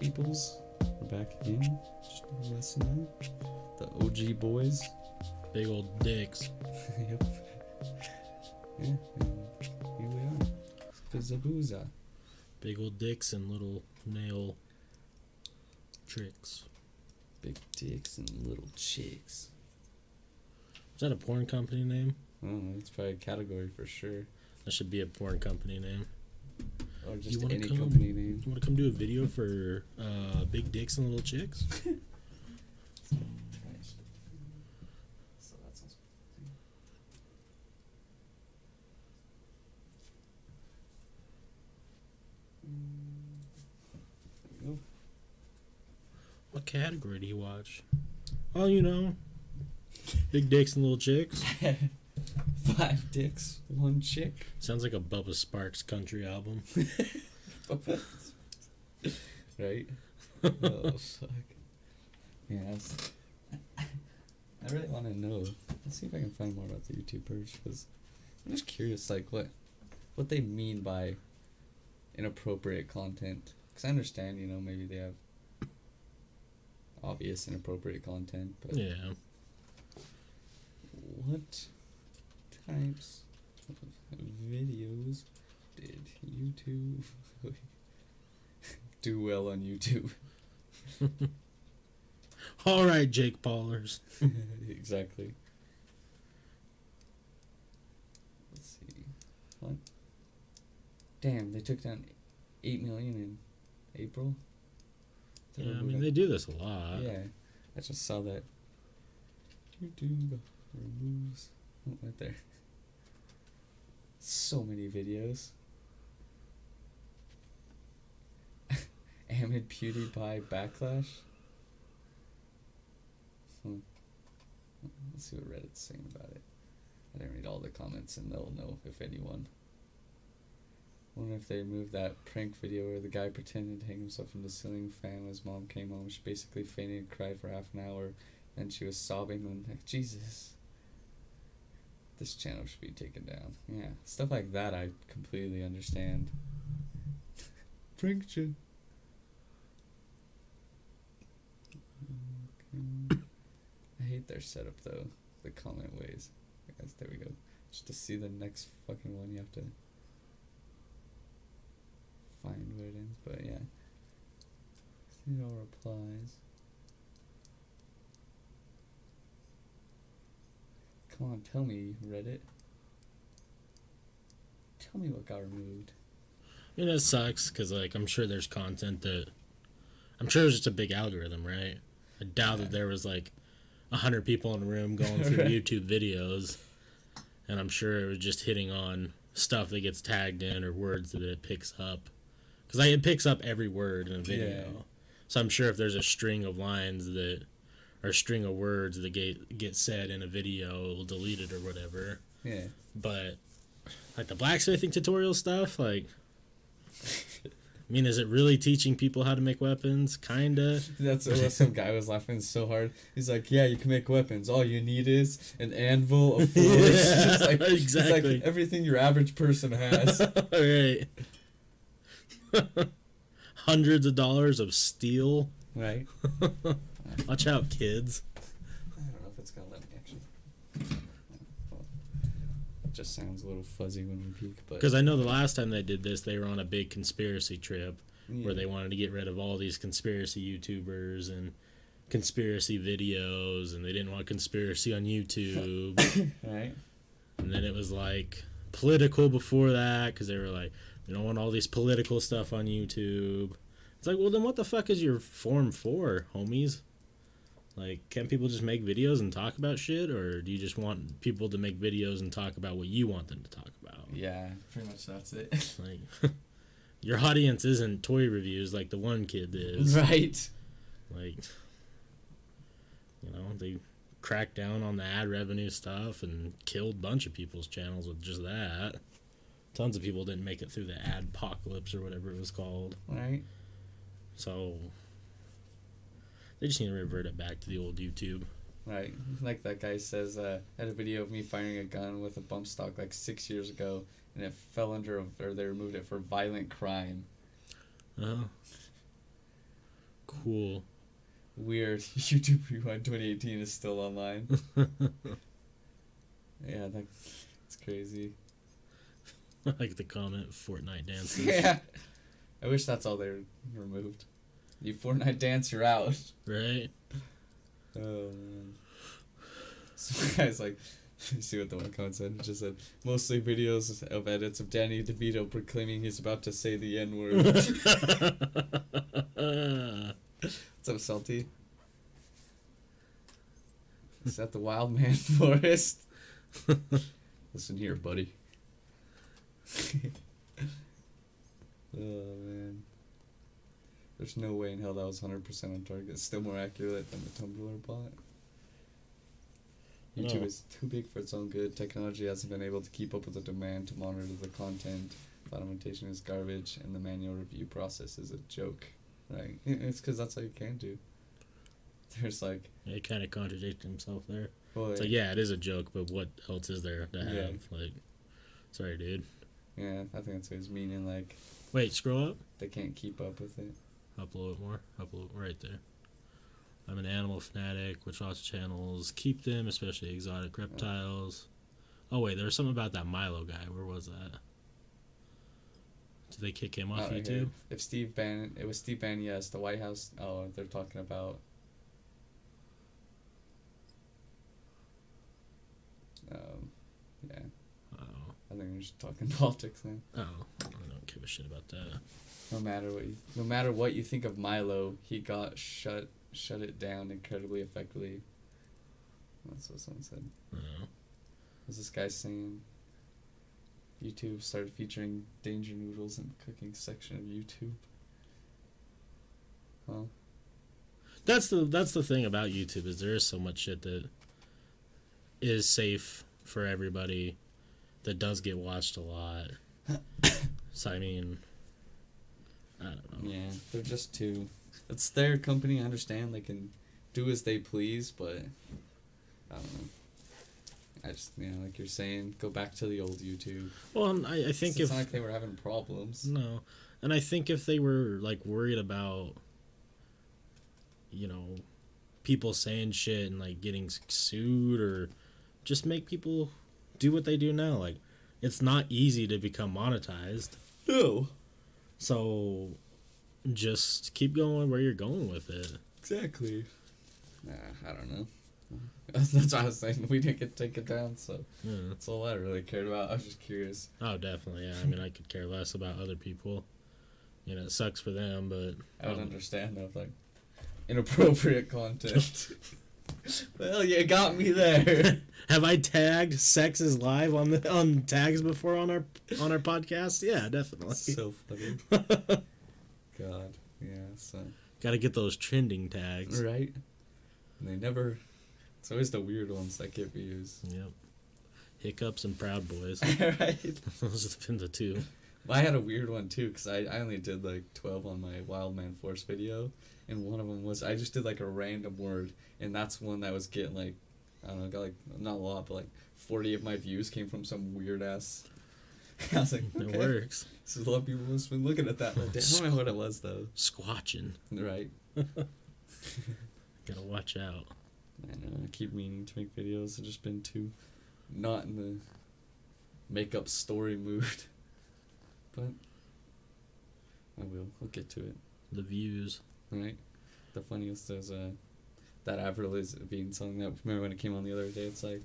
peoples. We're back again. Just listening. The OG boys. Big old dicks. yep. Yeah, and here we are. Skazabooza. Big old dicks and little nail tricks. Big dicks and little chicks. Is that a porn company name? Oh, that's probably a category for sure. That should be a porn company name. Or just any come? company name. You want to come do a video for uh, big dicks and little chicks? So that sounds There we go. What category do you watch? Oh, you know, big dicks and little chicks. Five dicks, one chick. Sounds like a Bubba Sparxxx country album. right? oh fuck. Yeah, that's, I really want to know. Let's see if I can find more about the YouTubers because I'm just curious, like what, what they mean by inappropriate content. Because I understand, you know, maybe they have obvious inappropriate content, but Yeah. what types of videos did YouTube do well on YouTube? All right, Jake Paulers. exactly. Let's see. What? Damn, they took down eight million in April. Yeah, I mean they do this a lot. Yeah, I just saw that. YouTube removes oh, right there. So many videos. Amid PewDiePie backlash. Hmm. Let's see what Reddit's saying about it. I didn't read all the comments, and they'll know if anyone. Wonder if they removed that prank video where the guy pretended to hang himself from the ceiling fan when his mom came home. She basically fainted and cried for half an hour. Then she was sobbing and like, Jesus. This channel should be taken down. Yeah, stuff like that I completely understand. Chin. Okay. I hate their setup though. The comment ways. Guys, there we go. Just to see the next fucking one, you have to find where it ends. But yeah, see all replies. Come on, tell me, Reddit. Tell me what got removed. I mean, that sucks because, like, I'm sure there's content that. I'm sure it's just a big algorithm, right? I doubt Yeah. that there was, like, a 100 people in a room going through Right. YouTube videos. And I'm sure it was just hitting on stuff that gets tagged in or words that it picks up. Because it picks up every word in a video. Yeah. So I'm sure if there's a string of lines that. Or string of words that get, get said in a video, it'll delete it or whatever. Yeah. But like the blacksmithing tutorial stuff, like I mean, is it really teaching people how to make weapons? Kinda. That's what some guy was laughing so hard. He's like, "Yeah, you can make weapons. All you need is an anvil, a forge. it's like, Exactly. like everything your average person has. right. Hundreds of dollars of steel. right? Watch out, kids. I don't know if it's gonna let me actually. It just sounds a little fuzzy when we peek, but Because I know the last time they did this, they were on a big conspiracy trip where they wanted to get rid of all these conspiracy YouTubers and conspiracy videos, and they didn't want conspiracy on YouTube. right. And then it was like political before that because they were like, we don't want all these political stuff on YouTube. It's like, well, then what the fuck is your form for, homies? Like, can people just make videos and talk about shit, or do you just want people to make videos and talk about what you want them to talk about? Yeah, pretty much that's it. Like, your audience isn't toy reviews like the one kid is. right. Like, you know, they cracked down on the ad revenue stuff and killed a bunch of people's channels with just that. Tons of people didn't make it through the ad apocalypse or whatever it was called. Right. So they just need to revert it back to the old YouTube. Right. Like that guy says, uh, I had a video of me firing a gun with a bump stock like six years ago, and it fell under, or they removed it for violent crime. Oh. Cool. Weird. YouTube Rewind 2018 is still online. Yeah, that's, it's crazy. like the comment Fortnite dances. yeah. I wish that's all they removed. You Fortnite dance, you're out. Right? Oh man. Some guy's like, you see what the one comment said? It just said, mostly videos of edits of Danny DeVito proclaiming he's about to say the N word. What's up, Salty? Is that the Wild Man Forest? Listen here, buddy. oh man. There's no way in hell that was 100% on target. It's still more accurate than the Tumblr bot. YouTube No. is too big for its own good. Technology hasn't been able to keep up with the demand to monitor the content. Documentation is garbage, and the manual review process is a joke. Right? It's because that's all you can do. There's like, he kind of contradicted himself there. well, It's like, yeah, it is a joke, but what else is there to have? Yeah. Like, sorry, dude. yeah, I think that's what he's meaning. Like, Wait, scroll up. they can't keep up with it. Up a little bit more. Up a little right there. I'm an animal fanatic, which lots of channels keep them, especially exotic reptiles. Oh wait, there was something about that Milo guy. Where was that? Did they kick him off Oh, YouTube? here. If Steve Bannon, it was Steve Bannon. Yes, the White House. Oh, they're talking about. Um, yeah, Oh, I think we're just talking politics now. oh, I don't give a shit about that. No matter what, you, no matter what you think of Milo, he got shut shut it down incredibly effectively. That's what someone said. Was this guy saying? YouTube started featuring Danger Noodles in the cooking section of YouTube. Huh? That's the that's the thing about YouTube is there is so much shit that is safe for everybody that does get watched a lot. so I mean, I don't know. Yeah, they're just too. It's their company. I understand they can do as they please, but I don't know. I just, you know, like you're saying, go back to the old YouTube. Well, and I, I think it's if not like they were having problems. no, and I think if they were like worried about, you know, people saying shit and like getting sued or just make people do what they do now. Like, it's not easy to become monetized. No, So just keep going where you're going with it. exactly. Nah, I don't know. That's what I was saying. We didn't get to take it down, so Yeah. that's all I really cared about. I was just curious. Oh, definitely. Yeah. I mean, I could care less about other people. You know, it sucks for them, but I would um, understand though, if, like inappropriate content. well, you got me there. have I tagged "sex is live" on the on tags before on our on our podcast? Yeah, definitely. so funny. God, yeah. So Got to get those trending tags. right, and they never. It's always the weird ones that get views. Yep. Hiccups and Proud Boys. right. Those have been the two. Well, I had a weird one too because I, I only did like 12 on my Wild Man Force video, and one of them was I just did like a random word, and that's one that was getting like I don't know, got like not a lot, but like 40 of my views came from some weird ass. I was like, It works. So a lot of people must have been looking at that. Like, I don't know what it was though. Squatching. Right. Gotta watch out. I know. I keep meaning to make videos. I've just been too not in the makeup story mood. But I will. I'll get to it. The views. Right. The funniest is uh that Avril Lavigne song that remember when it came on the other day. It's like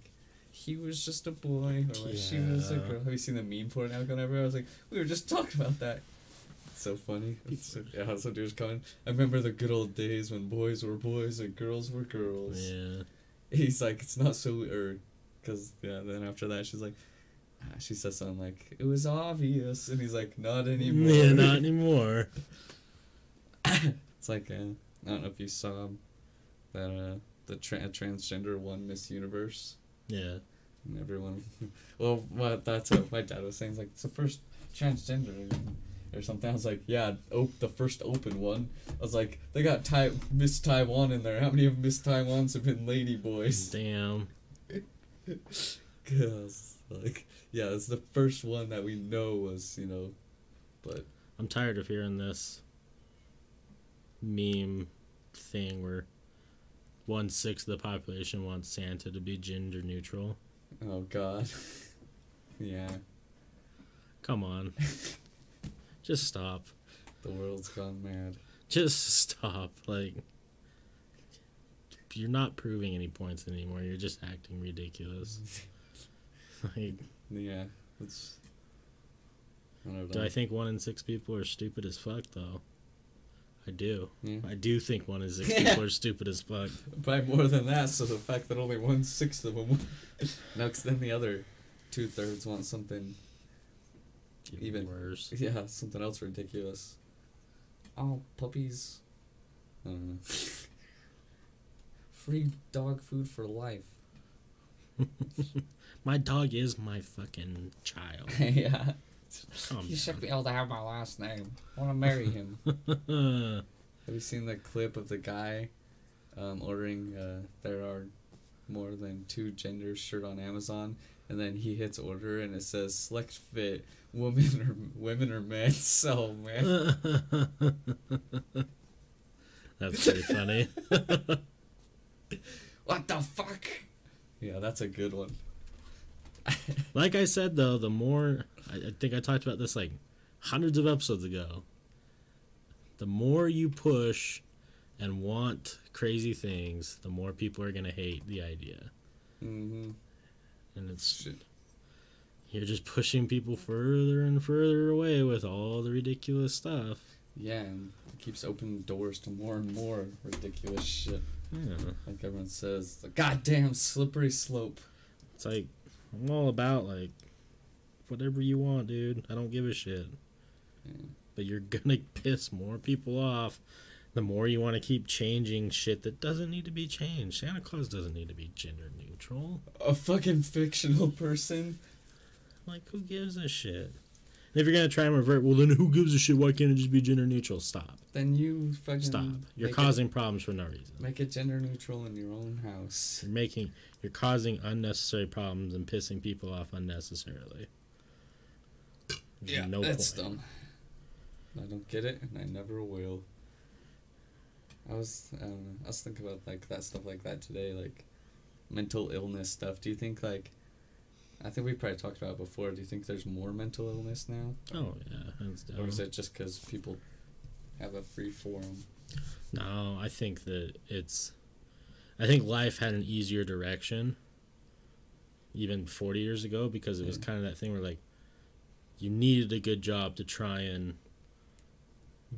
he was just a boy or like she was a girl. Have you seen the meme for it now? Going everywhere. I was like, we were just talking about that. It's so funny. It's so, yeah, some dude's coming. I remember the good old days when boys were boys and girls were girls. Yeah. he's like, it's not so, or, cause yeah. Then after that, she's like, ah, she says something like, it was obvious, and he's like, not anymore. Yeah, not anymore. it's like, uh, I don't know if you saw that uh, the tra- transgender won Miss Universe, Yeah. and everyone, well, what that's what my dad was saying. He's like, it's the first transgender. Or something. I was like, yeah, op- the first open one. I was like, they got Tai Miss Taiwan in there. How many of Miss Taiwans have been lady boys? Damn. Cause like yeah, it's the first one that we know was you know, but I'm tired of hearing this meme thing where one sixth of the population wants Santa to be gender neutral. Oh God. yeah, Come on. Just stop. the world's gone mad. Just stop. Like, you're not proving any points anymore. You're just acting ridiculous. Like, Yeah, it's. I don't know. do I think one in six people are stupid as fuck, though? I do. Yeah. I do think one in six people are stupid as fuck. By more than that, so the fact that only one sixth of them. no, 'cause then the other two thirds want something. Even- worse. Yeah, something else ridiculous. Oh, puppies. I don't know. Free dog food for life. My dog is my fucking child. yeah. Calm He should be able to have my last name. I want to marry him. Have you seen the clip of the guy um, ordering uh, there are more than two genders shirt on Amazon and then he hits order and it says select fit woman or women or men so man That's pretty funny. what the fuck yeah that's a good one Like I said though, the more I, I think I talked about this like hundreds of episodes ago. The more you push and want crazy things, the more people are gonna hate the idea. mm-hmm. And it's Shit. you're just pushing people further and further away with all the ridiculous stuff. yeah and it keeps opening doors to more and more ridiculous shit Yeah. like everyone says the goddamn slippery slope It's like I'm all about like whatever you want, dude. I don't give a shit. Yeah. But you're gonna piss more people off the more you want to keep changing shit that doesn't need to be changed. Santa Claus doesn't need to be gender neutral. a fucking fictional person Like who gives a shit? And if you're gonna try and revert, well then who gives a shit? Why can't it just be gender neutral? Stop. then you fucking Stop. You're causing problems for no reason. make it gender neutral in your own house You're making you're causing unnecessary problems and pissing people off unnecessarily. There's no that's point. dumb. I don't get it, and I never will. I was, I don't know. I was thinking about like that stuff like that today, like mental illness stuff. Do you think like, I think we probably talked about it before. Do you think there's more mental illness now, Oh yeah, hands down. or is it just because people have a free forum? No, I think that it's. I think life had an easier direction. Even forty years ago, because it was kind of that thing where like, you needed a good job to try and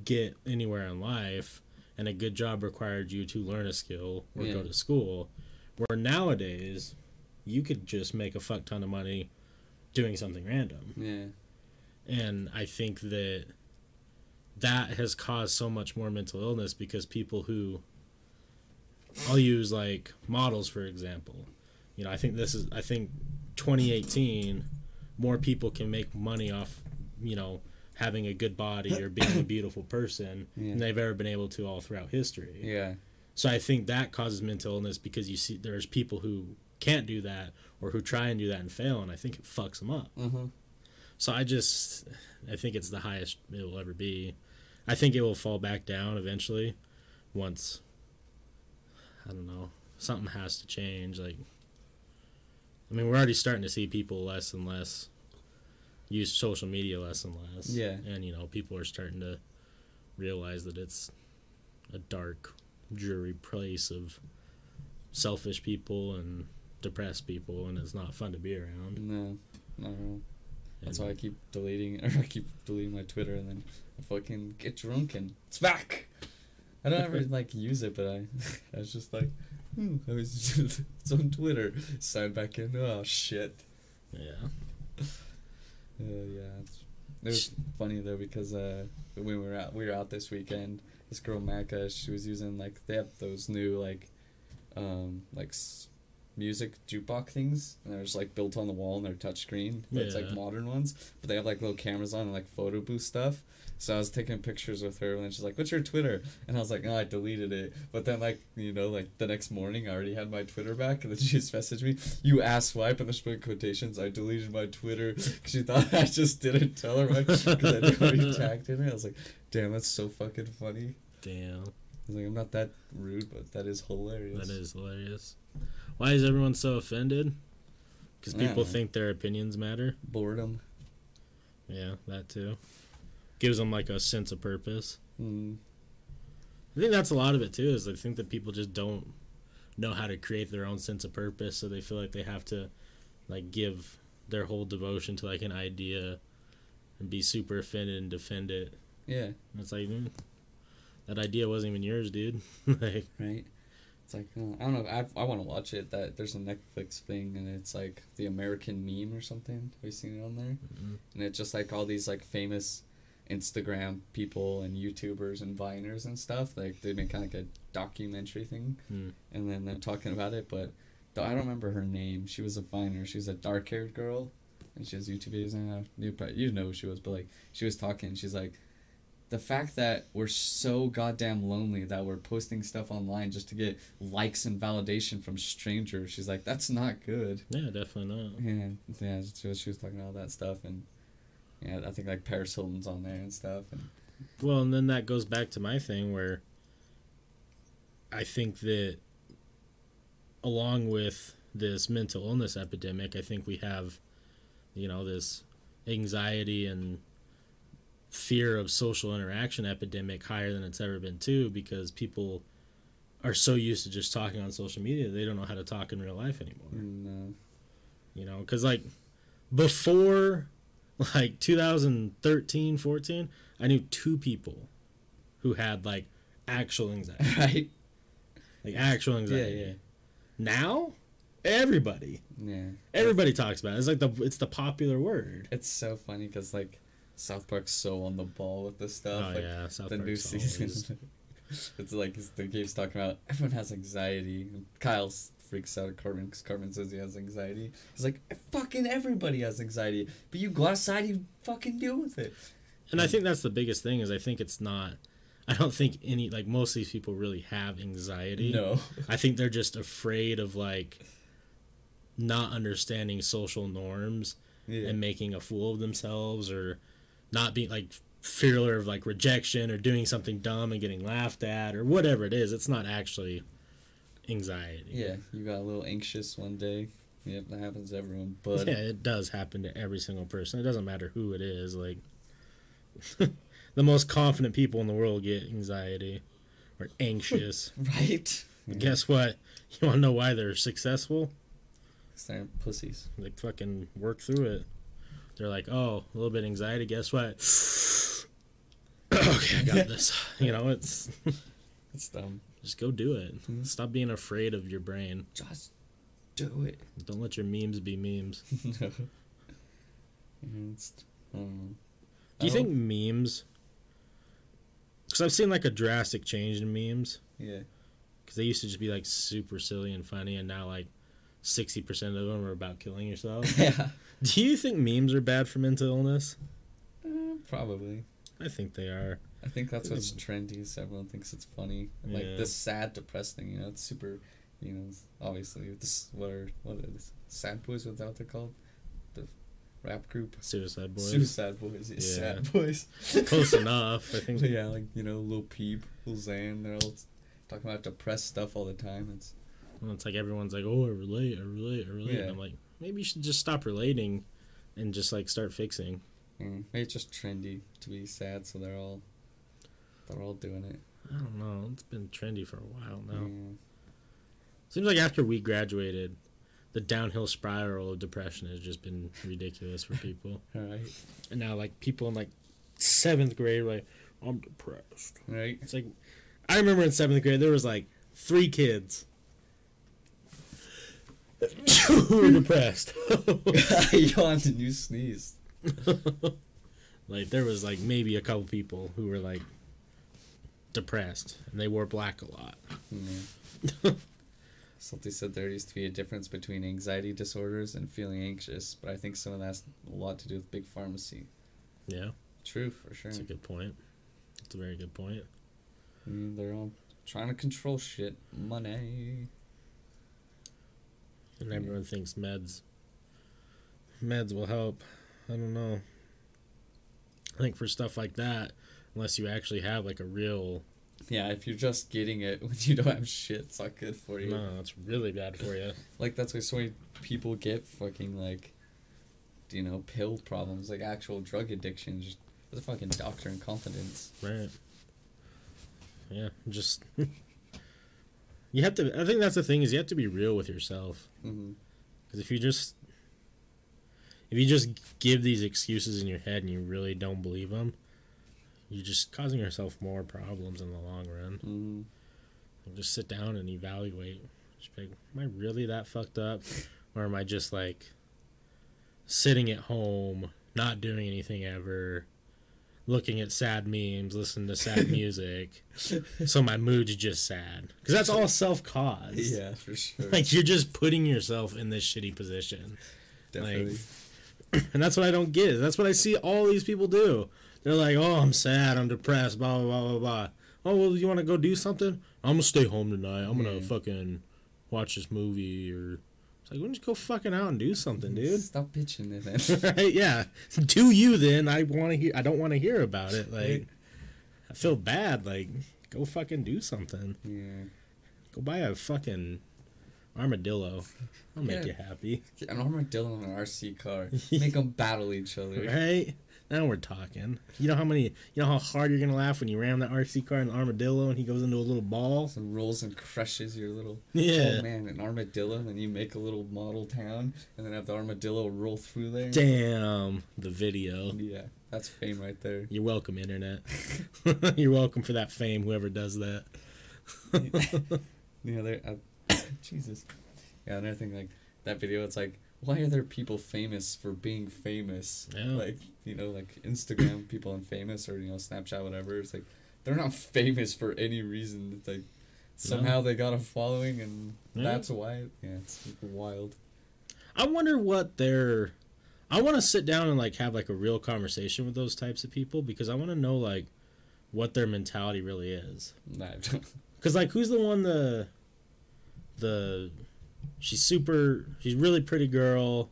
get anywhere in life, and a good job required you to learn a skill or Yeah. go to school. Where nowadays, you could just make a fuck ton of money doing something random. Yeah, And I think that that has caused so much more mental illness because people who I'll use like models for example. You know, I think this is I think 2018 more people can make money off, you know, having a good body or being a beautiful person Yeah. than they've ever been able to all throughout history. yeah, So I think that causes mental illness because you see there's people who can't do that or who try and do that and fail and I think it fucks them up. mm-hmm. So I just I think it's the highest it will ever be. I think it will fall back down eventually once I don't know, something has to change like I mean, we're already starting to see people less and less use social media less and less. Yeah. And you know, people are starting to realize that it's a dark, dreary place of selfish people and depressed people and it's not fun to be around. No, not at. That's why I keep deleting, or I keep deleting my Twitter, and then I fucking get drunk and it's back. I don't ever like use it, but I, I was just like, hmm, I was just, it's on Twitter. Sign back in. Oh shit. Yeah. Uh, yeah, it's, it was funny though because uh, when we were out, we were out this weekend. This girl Maka, she was using like they have those new like, um, like music jukebox things, and they're just like built on the wall and they're touchscreen. But it's like modern ones, but they have like little cameras on and like photo booth stuff. So I was taking pictures with her, and then she's like, "What's your Twitter?" And I was like, "Oh, I deleted it." But then, like, you know, like the next morning, I already had my Twitter back, and then she just messaged me, "You ass wipe," and there's quotations. I deleted my Twitter because she thought I just didn't tell her because I knew you tagged in it. I was like, "Damn, that's so fucking funny." Damn. He's like, I'm not that rude, but that is hilarious. That is hilarious. Why is everyone so offended? Because people think their opinions matter. boredom. Yeah, that too. Gives them like a sense of purpose. Mm. I think that's a lot of it too. Is I think that people just don't know how to create their own sense of purpose, so they feel like they have to like give their whole devotion to like an idea and be super offended and defend it. Yeah, And it's like mm, that idea wasn't even yours, dude. like, right. It's like uh, I don't know. I I want to watch it. That there's a Netflix thing, and it's like the American Meme or something. Have you seen it on there? mm, And it's just like all these like famous Instagram people and YouTubers and Viners and stuff. Like they make kind of like a documentary thing, Hmm. and then they're talking about it. But I don't remember her name. She was a Viner. She was a dark haired girl, and she has YouTube videos. And you probably, you know who she was, but like she was talking. She's like. The fact that we're so goddamn lonely that we're posting stuff online just to get likes and validation from strangers, she's like, that's not good. yeah, definitely not. Yeah, yeah. She was, she was talking all that stuff, and yeah, I think like Paris Hilton's on there and stuff, and Well, and then that goes back to my thing where I think that along with this mental illness epidemic, I think we have, you know, this anxiety and fear of social interaction epidemic higher than it's ever been too because people are so used to just talking on social media they don't know how to talk in real life anymore. Mm, no, you know because like before like 2013 14 i knew two people who had like actual anxiety. Right? like actual Yeah, anxiety. Yeah, now everybody. Yeah. everybody talks about it. It's like the it's the popular word. It's so funny because like South Park's so on the ball with this stuff. oh like, yeah South the new season. it's like the game's talking about everyone has anxiety. Kyle freaks out at Cartman because Cartman says he has anxiety. He's like, fucking everybody has anxiety, but you go outside, you fucking deal with it. and i think that's the biggest thing is i think it's not i don't think any like most of these people really have anxiety No. I think they're just afraid of like not understanding social norms Yeah. and making a fool of themselves or not being like fear of like rejection or doing something dumb and getting laughed at or whatever it is. It's not actually anxiety. Yeah, you got a little anxious one day. Yep, that happens to everyone. But yeah, it does happen to every single person. It doesn't matter who it is. Like the most confident people in the world get anxiety or anxious. right? But guess what? You want to know why they're successful? they're pussies. They fucking work through it. They're like, oh, a little bit of anxiety. Guess what? okay, I got this. You know, it's It's dumb. just go do it. Mhm. Stop being afraid of your brain. Just do it. Don't let your memes be memes. no. Um, Do you think memes? Because I've seen like a drastic change in memes. Yeah. Because they used to just be like super silly and funny, and now like sixty percent of them are about killing yourself. yeah. Do you think memes are bad for mental illness? Uh, probably. I think they are. I think that's what's trendy. So everyone thinks it's funny. Like Yeah. this sad, depressed thing. You know, it's super. You know, obviously this what are what are this sad boys? What's that what they're called? The rap group. Suicide boys. Suicide boys. Yeah. Yeah. Sad boys. Close enough. I think. yeah, like you know, Lil Peep, Lil Xan. They're all talking about depressed stuff all the time. It's Well, it's like everyone's like, "Oh, I relate, I relate, I relate." Yeah. And I'm like, maybe you should just stop relating, and just like start fixing. mm, maybe it's just trendy to be sad, so they're all they're all doing it. I don't know. It's been trendy for a while now. Seems like after we graduated, the downhill spiral of depression has just been ridiculous for people. Right. And now, like people in like seventh grade, are like, I'm depressed. Right. It's like, I remember in seventh grade there was like three kids were depressed. I yawned and you sneezed. like there was like maybe a couple people who were like depressed and they wore black a lot. Yeah. Something said there used to be a difference between anxiety disorders and feeling anxious, but I think some of that has a lot to do with big pharmacy. Yeah, True, for sure. that's a good point. That's a very good point. Mean, they're all trying to control shit. Money. And everyone thinks meds meds will help. I don't know. I think for stuff like that, unless you actually have like a real Yeah, if you're just getting it when you don't have shit, it's not good for you. No, it's really bad for you. Like that's why so many people get fucking like, you know, pill problems, like actual drug addiction, just a fucking doctor incompetence. Right. Yeah, just you have to. I think that's the thing is you have to be real with yourself. Mm-hmm. Because if you just if you just give these excuses in your head and you really don't believe them, you're just causing yourself more problems in the long run. Mm-hmm. Like, just sit down and evaluate. Just be like, am I really that fucked up, or am I just like sitting at home, not doing anything ever, looking at sad memes, listening to sad music, so my mood's just sad? Because that's all self-caused. Yeah, for sure. Like you're just putting yourself in this shitty position. Definitely. And that's what I don't get. That's what I see all these people do. They're like, "Oh, I'm sad. I'm depressed. Blah blah blah blah blah." Oh, well, you want to go do something? I'm gonna stay home tonight. I'm gonna fucking watch this movie or. It's like, why don't you go fucking out and do something, dude? Stop bitching it then. right? Yeah. Do you then? I want to hear. I don't want to hear about it. Like, I feel bad. Like, go fucking do something. yeah. Go buy a fucking armadillo. I'll make Yeah. you happy. Get An armadillo and an RC car. Make them battle each other. Right? Now we're talking. You know how many? You know how hard you're gonna laugh when you ram that RC car in the armadillo and he goes into a little ball. And rolls and crushes your little Yeah. oh man an armadillo and then you make a little model town and then have the armadillo roll through there Damn the video. yeah that's fame right there You're welcome, internet. you're welcome for that fame. Whoever does that. the other uh, jesus yeah another thing like that video it's like why are there people famous for being famous Yeah. like you know like instagram people on famous or you know snapchat whatever it's like they're not famous for any reason it's like somehow they got a following and Yeah. that's why yeah it's wild I wonder what their. I want to sit down and like have like a real conversation with those types of people because I want to know like what their mentality really is. Cause like, who's the one the the she's super she's really pretty girl.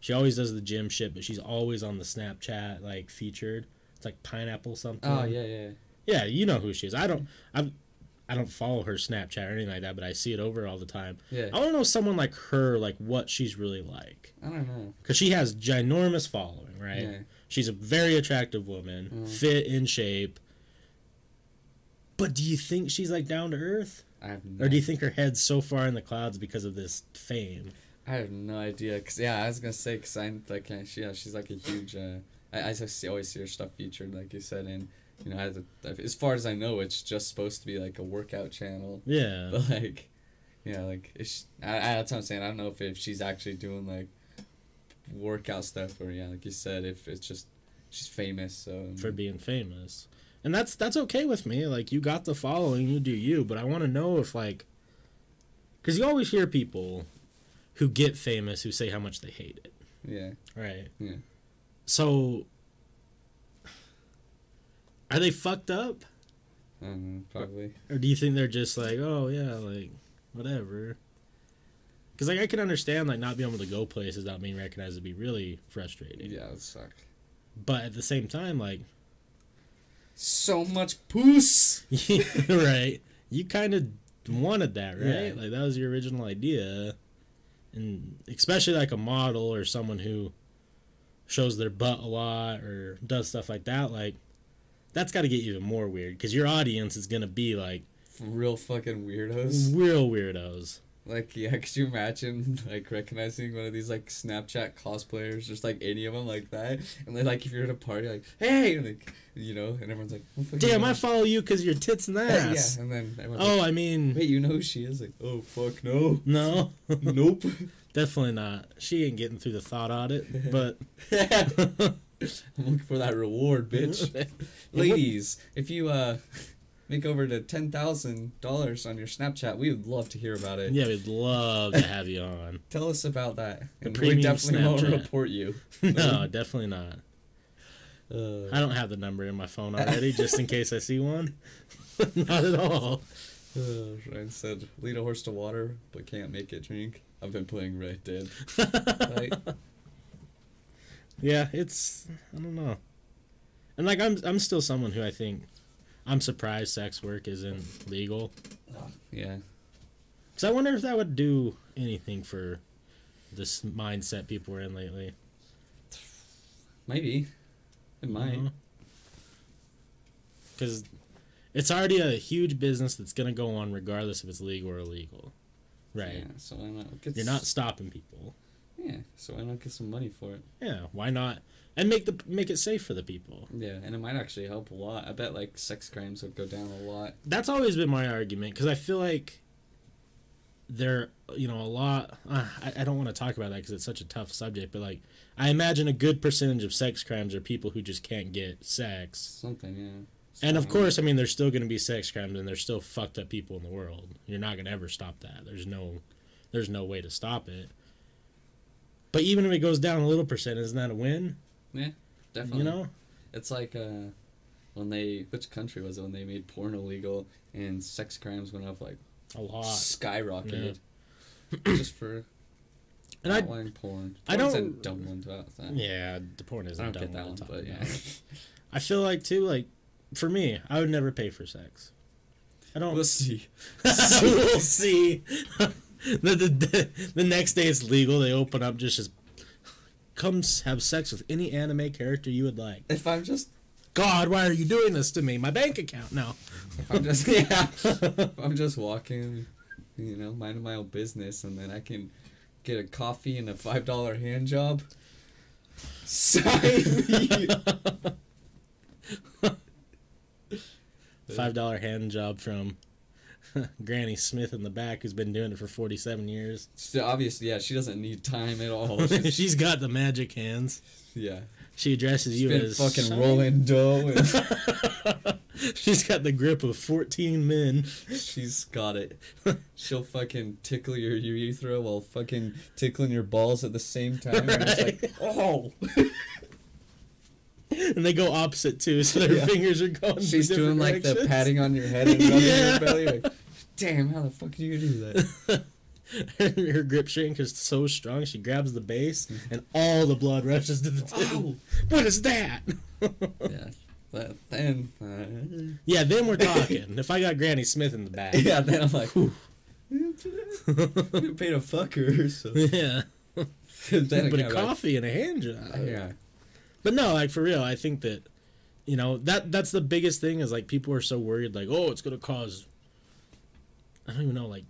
She always does the gym shit, but she's always on the Snapchat like featured. It's like pineapple something. oh yeah yeah yeah. You know who she is. I don't. i'm I don't follow her Snapchat or anything like that, but I see it over all the time. yeah I want to know someone like her, like what she's really like, i don't know because she has ginormous following, right? yeah She's a very attractive woman, Mm. fit in shape. But do you think she's like down to earth? I have no, Or do you think her head's so far in the clouds because of this fame? I have no idea. Cause yeah, I was gonna say, cause I like she, yeah, she's like a huge. Uh, I I see, always see her stuff featured, like you said, and you know, as, a, as far as I know, it's just supposed to be like a workout channel, Yeah. but like, yeah, like it's, I, I, that's what I'm saying. I don't know if if she's actually doing like workout stuff or yeah, like you said, if it's just she's famous, so for being famous. And that's that's okay with me. Like you got the following, you do you, but I want to know if like cuz you always hear people who get famous who say how much they hate it, yeah, right? Yeah. So are they fucked up don't probably. or do you think they're just like, "Oh yeah, like whatever." Cuz like I can understand like not being able to go places without being recognized would be really frustrating. Yeah, it would suck. But at the same time like So much poos. right. You kind of wanted that, right? Yeah. Like that was your original idea, and especially like a model or someone who shows their butt a lot or does stuff like that. Like that's got to get even more weird because your audience is gonna be like Real fucking weirdos. real weirdos. Like, yeah, could you imagine, like, recognizing one of these, like, Snapchat cosplayers, just, like, any of them like that? And then, like, if you're at a party, like, hey! And, like, you know, and everyone's like, "What Damn, I follow you because your tits and ass. Yeah, and then everyone's Oh, like, I mean, wait, you know who she is? Like, oh, fuck, no. no, nope. definitely not. She ain't getting through the thought audit, but. I'm looking for that reward, bitch. Ladies, if you, uh, make over to $10,000 on your Snapchat, we would love to hear about it. Yeah, we'd love to have you on. Tell us about that. The And we definitely won't report you. no, definitely not. Uh, I don't have the number in my phone already, just in case I see one. not at all. Uh, Ryan said, lead a horse to water, but can't make it drink. I've been playing Red Dead. Right? yeah, it's I don't know. And like I'm I'm still someone who I think I'm surprised sex work isn't legal. Yeah. Because I wonder if that would do anything for this mindset people are in lately. Maybe. It might. Uh-huh. Because it's already a huge business that's going to go on regardless if it's legal or illegal. Right. Yeah, so why not get You're not stopping people. Yeah, so why not get some money for it? Yeah, why not? And make the make it safe for the people. Yeah, and it might actually help a lot. I bet like sex crimes would go down a lot. That's always been my argument because I feel like there, you know, a lot. Uh, I, I don't want to talk about that because it's such a tough subject. But like, I imagine a good percentage of sex crimes are people who just can't get sex. Something, yeah. And of course, I mean, there's still going to be sex crimes, and there's still fucked up people in the world. You're not going to ever stop that. There's no, there's no way to stop it. But even if it goes down a little percent, isn't that a win? Definitely. You know? It's like uh, when they which country was it when they made porn illegal and sex crimes went up like A lot. skyrocketed just for And I, outline porn. I Porn's a don't- dumb one about that. yeah, the porn isn't I don't dumb get that all one, but yeah. I feel like too, like for me, I would never pay for sex. I don't. we'll see. we'll see. the, the, the, the next day it's legal. They open up just as come have sex with any anime character you would like. If I'm just God, why are you doing this to me? My bank account now. if I'm just yeah, if I'm just walking, you know, minding my own business, and then I can get a coffee and a five dollar hand job. Sign me. Five dollar hand job from Granny Smith in the back, who's been doing it for forty seven years. So obviously, yeah, she doesn't need time at all. She's- She's got the magic hands. yeah, She addresses she's you been as fucking rolling dough, and She's got the grip of fourteen men. she's got it. She'll fucking tickle your urethra while fucking tickling your balls at the same time. And it's like, oh, and they go opposite too, so their Yeah. fingers are going. she's doing like the patting on your head and rubbing Yeah. your belly. Like, damn, how the fuck do you do that? her grip strength is so strong, she grabs the base, and all the blood rushes to the tip. Oh. What is that? Yeah, but then, uh, yeah, then we're talking. if I got Granny Smith in the back, yeah, then I'm like, you paid a fucker, so yeah, but a like, coffee and a hand job. yeah, But no, like for real, I think that you know that that's the biggest thing is like people are so worried, like oh, it's gonna cause. I don't even know, like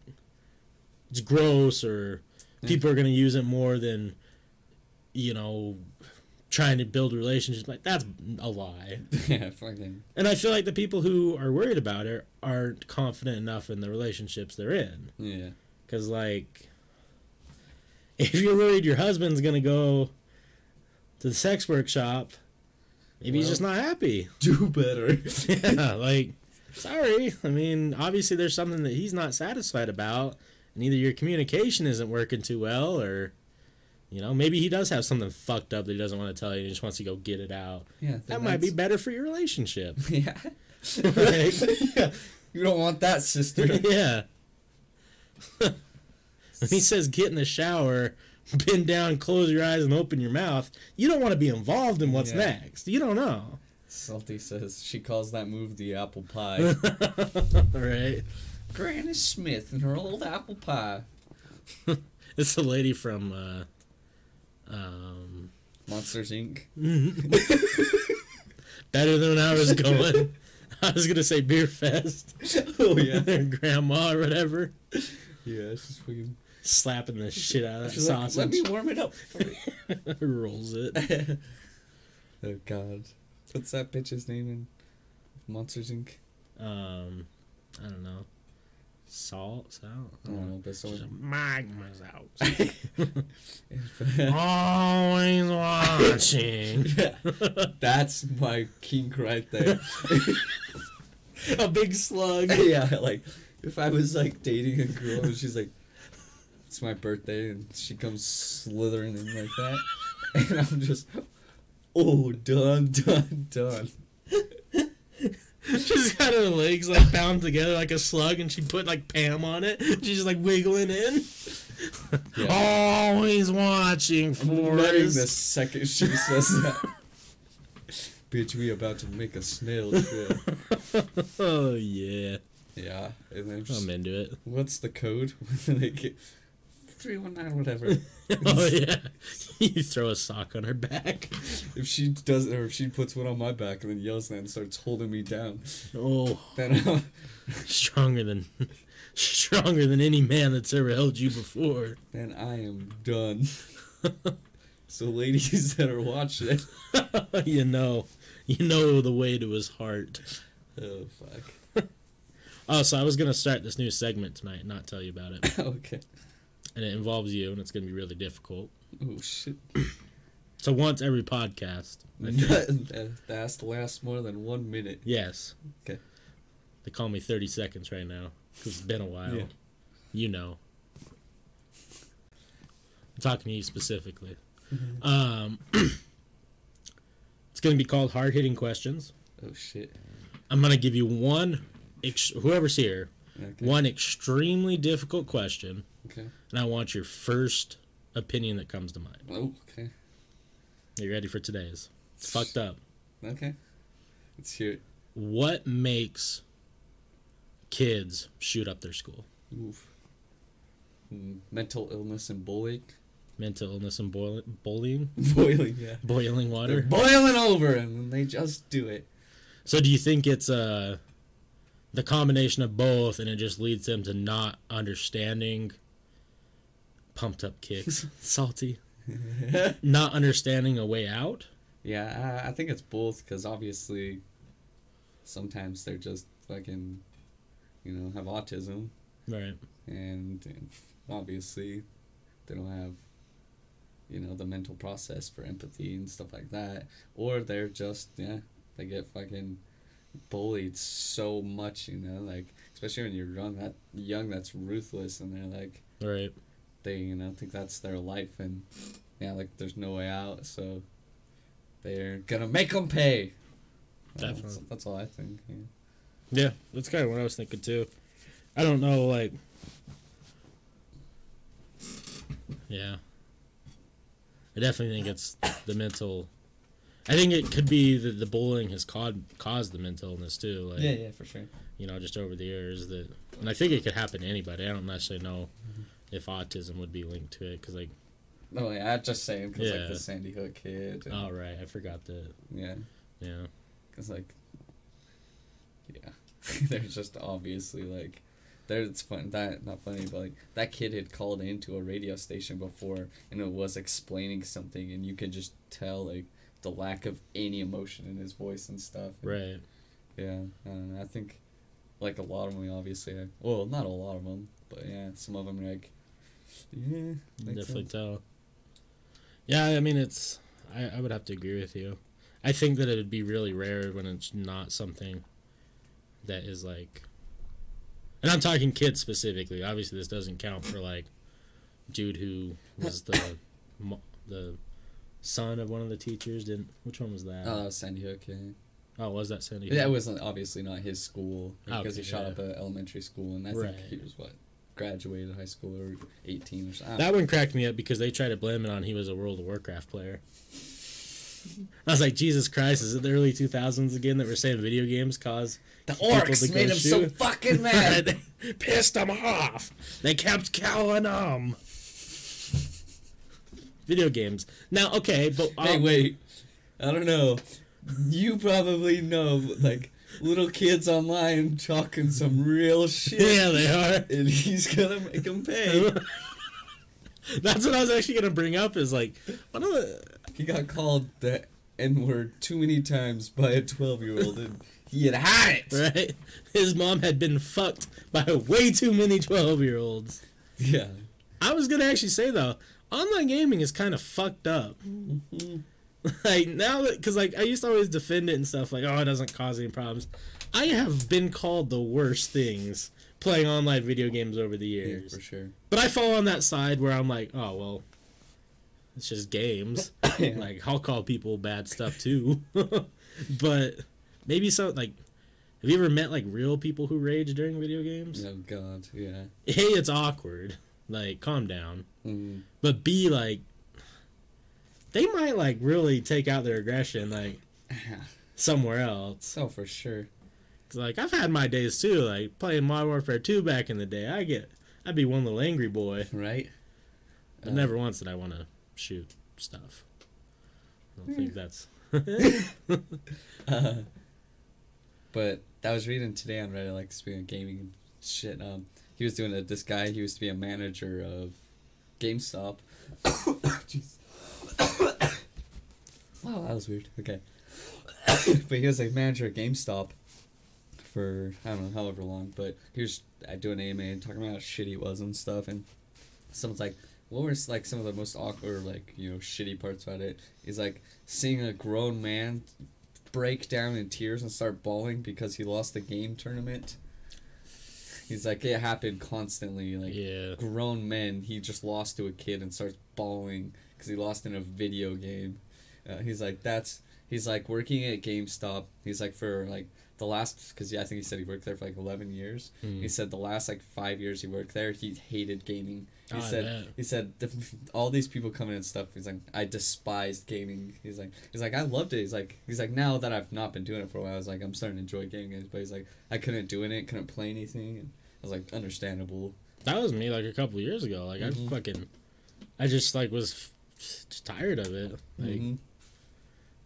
it's gross or Yeah. people are gonna use it more than you know trying to build relationships. Like that's a lie. yeah, fucking, And I feel like the people who are worried about it aren't confident enough in the relationships they're in. yeah, Because, like, if you're worried your husband's going to go to the sex workshop, maybe he's just not happy. do better. yeah, like, sorry. I mean, obviously there's something that he's not satisfied about, and either your communication isn't working too well, or, you know, maybe he does have something fucked up that he doesn't want to tell you, and he just wants to go get it out. Yeah, That might be better for your relationship. Yeah. Right? yeah. You don't want that, sister. yeah. when he says get in the shower, bend down, close your eyes, and open your mouth, you don't want to be involved in what's Yeah. next. You don't know. Salty says she calls that move the apple pie. right? Granny Smith and her old apple pie. It's the lady from uh, um, Monsters Inc. better than I was going. I was gonna say beer fest. oh yeah. Grandma or whatever, Yeah, she's fucking. slapping the shit out of that She's like, sausage. let me warm it up. for you." Rolls it. oh god. What's that bitch's name in Monsters Inc? Um, I don't know. Salt, salt. I don't know, but someone. Magma's out. Always watching. That's my kink right there. a big slug. yeah, like if I was like dating a girl and she's like, "It's my birthday," and she comes slithering in like that, and I'm just, oh, done, done, done. She's got her legs like bound together like a slug, and she put like Pam on it. She's just like wiggling in. Always watching I'm for us. the second she says that. bitch, we about to make a snail trail. oh yeah, yeah, and then I'm into it. what's the code? they get three one nine whatever. oh yeah, you throw a sock on her back. if she does, or if she puts one on my back and then yells and starts holding me down, Oh, then I'll, stronger than stronger than any man that's ever held you before. then I am done. so, ladies that are watching, you know, you know the way to his heart. oh fuck. Oh, so I was gonna start this new segment tonight, and not tell you about it, okay. And it involves you, and it's gonna be really difficult. Oh shit. So once every podcast, that has to last more than one minute. yes. Okay. They call me thirty seconds right now because it's been a while. Yeah. You know. I'm talking to you specifically. Um, it's gonna be called hard hitting questions. Oh shit. I'm gonna give you one, ex- whoever's here, Okay. one extremely difficult question, Okay. and I want your first opinion that comes to mind. Oh, okay. You ready for today's? It's fucked up. Okay. Let's hear it. What makes kids shoot up their school? Oof. Mm, mental illness and bullying. Mental illness and boil- bullying, Boiling, yeah. boiling They're water. boiling over and they just do it. So, do you think it's uh, the combination of both, and it just leads them to not understanding pumped up kicks, salty, not understanding a way out? yeah, I, I think it's both because obviously sometimes they're just fucking, you know, have autism Right. and, and obviously they don't have, you know, the mental process for empathy and stuff like that. Or they're just, yeah, they get fucking bullied so much, you know, like, especially when you're young, that young, that's ruthless and they're like, Right. they you know think that's their life and yeah like there's no way out so they're gonna make them pay That's, Definitely. that's all i think yeah. Yeah, that's kind of what I was thinking too. I don't know, like. Yeah. I definitely think it's the mental. I think it could be that the bullying has caused caused the mental illness too. Like, yeah yeah for sure you know, just over the years that, and I think it could happen to anybody. I don't necessarily know mm-hmm. if autism would be linked to it because, like, no yeah i'm just saying because Yeah. like the sandy hook kid and, oh right, I forgot that. yeah Yeah, because like yeah they're just obviously like there it's fun that not funny but like that kid had called into a radio station before and it was explaining something and you could just tell like the lack of any emotion in his voice and stuff and, right. yeah I, don't know, I think like a lot of them obviously are, well not a lot of them but yeah some of them are like yeah definitely sense. tell. Yeah, I mean, it's. I, I would have to agree with you. I think that it would be really rare when it's not something that is like. And I'm talking kids specifically. Obviously, this doesn't count for like dude who was the the son of one of the teachers. Didn't which one was that? oh that was Sandy Hook yeah oh, was that Sandy? Yeah, it wasn't obviously not his school because Okay, he shot yeah. up a elementary school, and I Right. think he was what graduated high school or eighteen or something. That one cracked me up because they tried to blame it on he was a World of Warcraft player. I was like, Jesus Christ, is it the early 2000s again that we're saying video games cause the orcs made him so fucking mad. they pissed him off? They kept calling him. Video games. Now, okay, but hey, um, wait, I don't know. You probably know, like little kids online talking some real shit, yeah, they are. and he's gonna make them pay. That's what I was actually gonna bring up. Is like one of the he got called the N word too many times by a twelve-year-old, and he had had it. right. His mom had been fucked by way too many twelve year olds. Yeah. I was gonna actually say though, online gaming is kind of fucked up. Mm-hmm. like now that, because like I used to always defend it and stuff, like oh it doesn't cause any problems. I have been called the worst things playing online video games over the years. Yeah, for sure. but I fall on that side where I'm like, oh well, it's just games. Yeah. like I'll call people bad stuff too, but maybe so like. Have you ever met like real people who rage during video games? Oh God, yeah. A, it's awkward. Like, calm down. Mm. But B, like, they might like really take out their aggression. Like, somewhere else. Oh, for sure. 'Cause, like I've had my days too, like playing Modern Warfare 2 back in the day. I get, I'd be one little angry boy, Right? but Uh, never once did I want to shoot stuff. I don't think Hmm. that's. Uh, but I was reading today on Reddit, like speaking of gaming and shit. Um, he was doing a this guy. He used to be a manager of GameStop. Jeez. wow, that was weird. Okay, but he was a manager at GameStop for I don't know however long. But he was uh, doing AMA and talking about how shitty it was and stuff. And someone's like, "What were like some of the most awkward, like you know, shitty parts about it?" He's like seeing a grown man break down in tears and start bawling because he lost the game tournament. He's like, it happened constantly. Like, yeah. grown men, he just lost to a kid and starts bawling because he lost in a video game. Uh, he's like, that's. He's like working at GameStop. He's like for like the last because yeah, I think he said he worked there for like eleven years. Hmm. He said the last like five years he worked there, he hated gaming. He Oh, said he said all these people coming and stuff. He's like I despised gaming. He's like he's like I loved it. He's like he's like now that I've not been doing it for a while, I was like I'm starting to enjoy gaming. games. But he's like I couldn't do it, couldn't play anything. And I was like understandable. That was me like a couple years ago. Like Mhm. I fucking, I just like was f- just tired of it. Like, Mhm.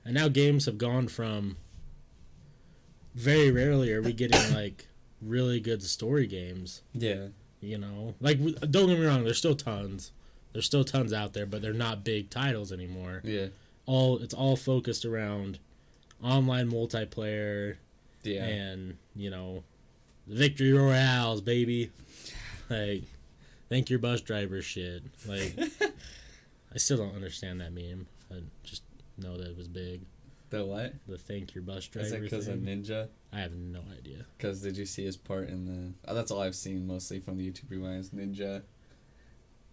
and now games have gone from. Very rarely are we getting like really good story games. Yeah. You know, like don't get me wrong, there's still tons. There's still tons out there, but they're not big titles anymore. Yeah. All it's all focused around online multiplayer Yeah. and you know victory royales baby like thank your bus driver shit like i still don't understand that meme i just know that it was big the what? the thank your bus driver. Is it because of. Ninja? i have no idea Because did you see his part in the? Oh, that's all I've seen mostly from the YouTube rewinds. Ninja.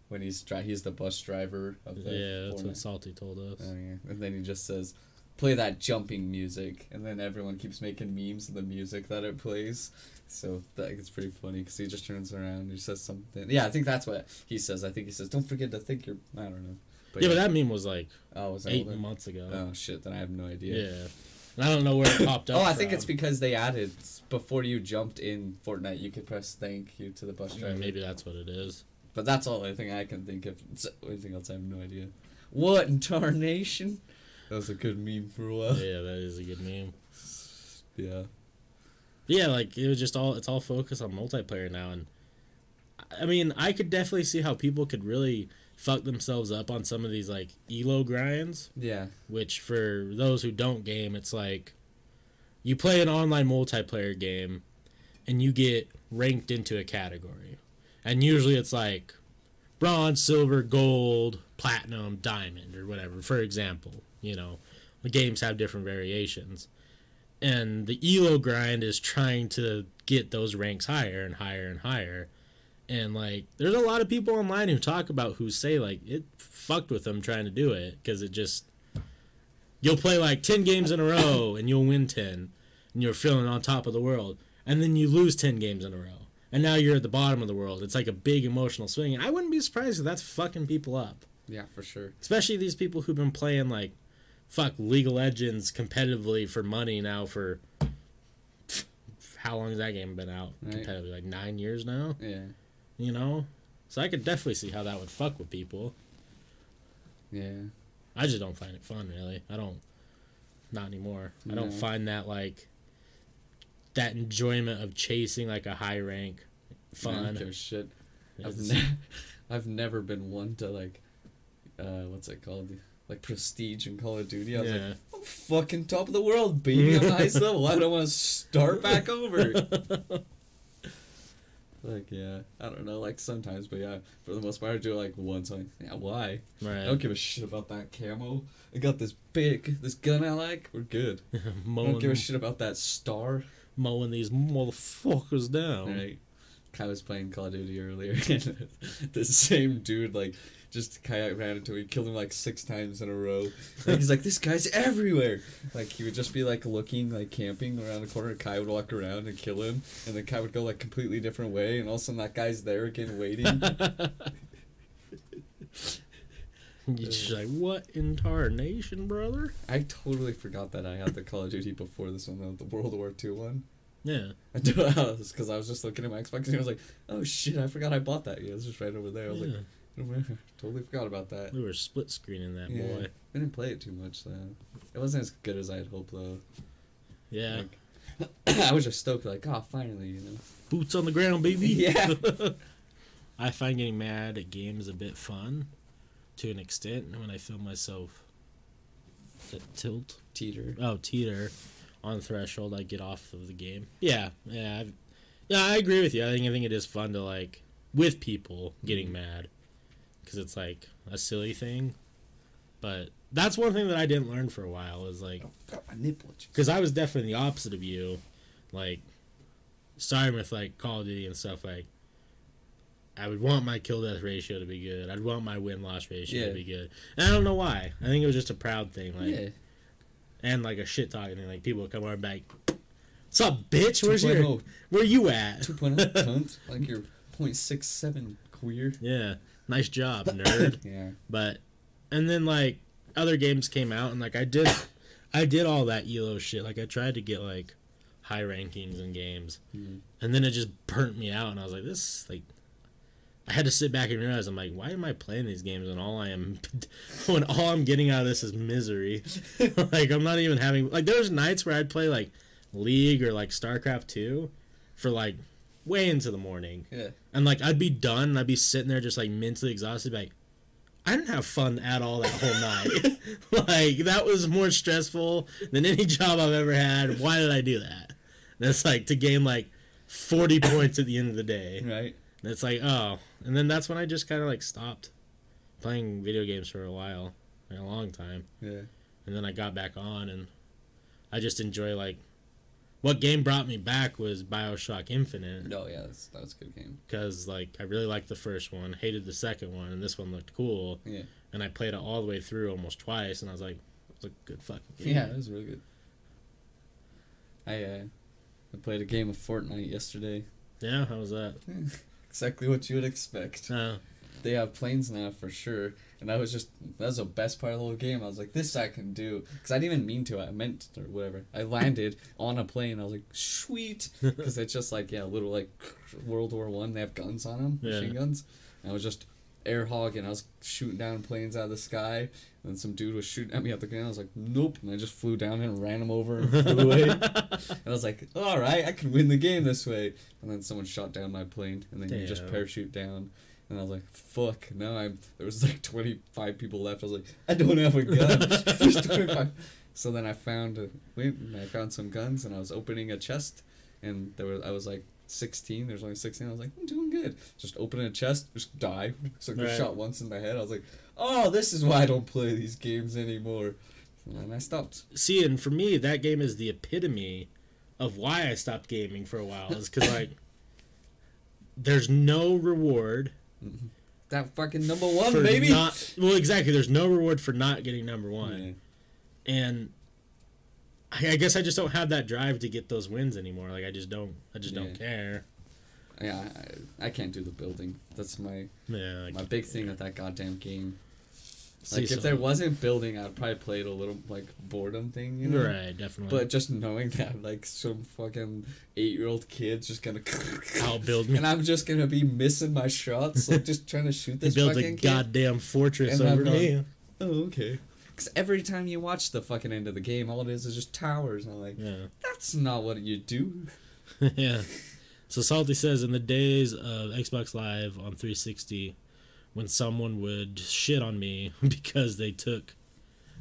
When he's dri- he's the bus driver of the. yeah that's what salty told us Oh yeah, and then he just says, "Play that jumping music," and then everyone keeps making memes of the music that it plays. So that it's pretty funny because he just turns around and he says something. Yeah, I think that's what he says. I think he says, "Don't forget to think your." I don't know. Yeah but that meme was like oh, was eight older? months ago Oh shit! Then I have no idea. yeah and i don't know where it popped up Oh, I think from. it's because they added before you jumped in Fortnite, you could press thank you to the bus driver. maybe that's what it is But that's all I think I can think of. Anything else, I have no idea. What in tarnation? That was a good meme for a while. yeah that is a good meme Yeah. yeah like it was just all it's all focused on multiplayer now and i mean i could definitely see how people could really fuck themselves up on some of these like elo grinds Yeah. which for those who don't game it's like you play an online multiplayer game and you get ranked into a category. And usually it's like bronze silver gold platinum diamond or whatever for example you know. The games have different variations. And the elo grind is trying to get those ranks higher and higher and higher and like there's a lot of people online who talk about who say like it fucked with them trying to do it because it just you'll play like 10 games in a row and you'll win 10 and you're feeling on top of the world and then you lose 10 games in a row and now you're at the bottom of the world it's like a big emotional swing and i wouldn't be surprised if that's fucking people up Yeah, for sure. especially these people who've been playing like fuck league of legends competitively for money now for how long has that game been out Right. competitively like nine years now Yeah. You know so i could definitely see how that would fuck with people Yeah. I just don't find it fun, really. I don't, not anymore. I don't find that like that enjoyment of chasing like a high rank fun. don't shit. I've, ne- I've never been one to like, uh, what's it called? Like prestige in Call of Duty. I was like, yeah. I'm fucking top of the world, baby. I'm highest level. I don't want to start back over. Like, yeah, I don't know. Like sometimes, but yeah, for the most part, I do it like once. Like, yeah, why? Right. I don't give a shit about that camo. I got this big, this gun I like. We're good. I don't give a shit about that star. mowing these motherfuckers down. Right. Kai was playing Call of Duty earlier, and the same dude like just Kai ran into him, he killed him like six times in a row. Like, he's like, this guy's everywhere. Like he would just be like looking, like camping around the corner. Kai would walk around and kill him, and then Kai would go like completely different way, and all of a sudden that guy's there again waiting. You're just like, what in tarnation, brother? I totally forgot that I had the Call of Duty before this one, the World War II one. Yeah. I do because I was just looking at my Xbox and I was like, oh shit, I forgot I bought that. Yeah, it's just right over there. I was yeah. like, "Oh, totally forgot about that. we were split screening that Yeah. boy. I didn't play it too much though. It wasn't as good as I had hoped though. Yeah. Like, I was just stoked, like, oh, finally, you know. Boots on the ground, baby. Yeah. I find getting mad at games a bit fun to an extent when I feel myself is tilt. Teeter. Oh, teeter on threshold, I get off of the game. Yeah, yeah, I've, yeah. I agree with you. I think I think it is fun to like with people getting Mhm. mad because it's like a silly thing. But that's one thing that I didn't learn for a while is like Got my nipple itches. because I was definitely the opposite of you. Like, starting with like Call of Duty and stuff, like, I would want my kill death ratio to be good. I'd want my win loss ratio Yeah. to be good. And I don't know why. I think it was just a proud thing, like, yeah. And like a shit talking thing. Like people would come over and be like, "What's up, bitch? Where's your 2.0, where you at?" 2.0 point cunt. Like you're 0.67 queer. Yeah, nice job, nerd. Yeah. but and then like other games came out and like I did I did all that elo shit. Like I tried to get like high rankings in games. Mhm. And then it just burnt me out and I was like this like I had to sit back and realize I'm like why am I playing these games when all I am when all I'm getting out of this is misery. like I'm not even having like there was nights where I'd play like League or like StarCraft 2 for like way into the morning. Yeah. And like I'd be done and I'd be sitting there just like mentally exhausted, like I didn't have fun at all that whole night. like that was more stressful than any job I've ever had. Why did I do that? And it's like to gain like forty points at the end of the day. Right. And it's like, oh. And then that's when I just kinda like stopped playing video games for a while. Like a long time. Yeah. And then I got back on and I just enjoy like what game brought me back was Bioshock Infinite Oh yeah, that's, that was a good game. because like I really liked the first one, hated the second one, and this one looked cool. Yeah. And I played it all the way through almost twice, and I was like, it was a good fucking game." Yeah, it was really good. I uh, I played a game of Fortnite yesterday. Yeah, how was that? Exactly what you would expect. Uh, They have planes now for sure, and that was just that was the best part of the whole game. I was like, this I can do because I didn't even mean to. I meant or whatever. I landed on a plane. I was like, sweet, because it's just like yeah, little like World War One. They have guns on them, Yeah. machine guns. And I was just air and I was shooting down planes out of the sky. And then some dude was shooting at me out the ground. I was like, nope. And I just flew down and ran him over and flew away. And I was like, all right, I can win the game this way. And then someone shot down my plane, and then you just parachute down. And I was like, fuck, no, I'm. There was like 25 people left. I was like, I don't have a gun. There's 25. So then I found, a, went I found some guns, and I was opening a chest, and there was I was like 16. There's only 16. I was like, I'm doing good. Just opening a chest, just die. So I got Right. shot once in the head. I was like, oh, this is why I don't play these games anymore. And then I stopped. See, and for me, that game is the epitome of why I stopped gaming for a while. Is because like, there's no reward mm-hmm. That fucking number one, baby. not. Well, exactly. There's no reward for not getting number one. Yeah. and I, guess I just don't have that drive to get those wins anymore. Like I just don't, I just don't care. Yeah, I, I can't do the building. That's my Yeah, my big thing with that goddamn game. see Like if some- there wasn't building, I'd probably play it a little like boredom thing, you know. right, definitely. But just knowing that like some fucking eight year old kid's just gonna outbuild me. and I'm just gonna be missing my shots, like just trying to shoot this built a fucking kid. goddamn fortress And over me. Oh, okay. Because every time you watch the fucking end of the game, all it is is just towers, and I'm like, Yeah, that's not what you do. yeah. So Salty says in the days of Xbox Live on 360, when someone would shit on me because they took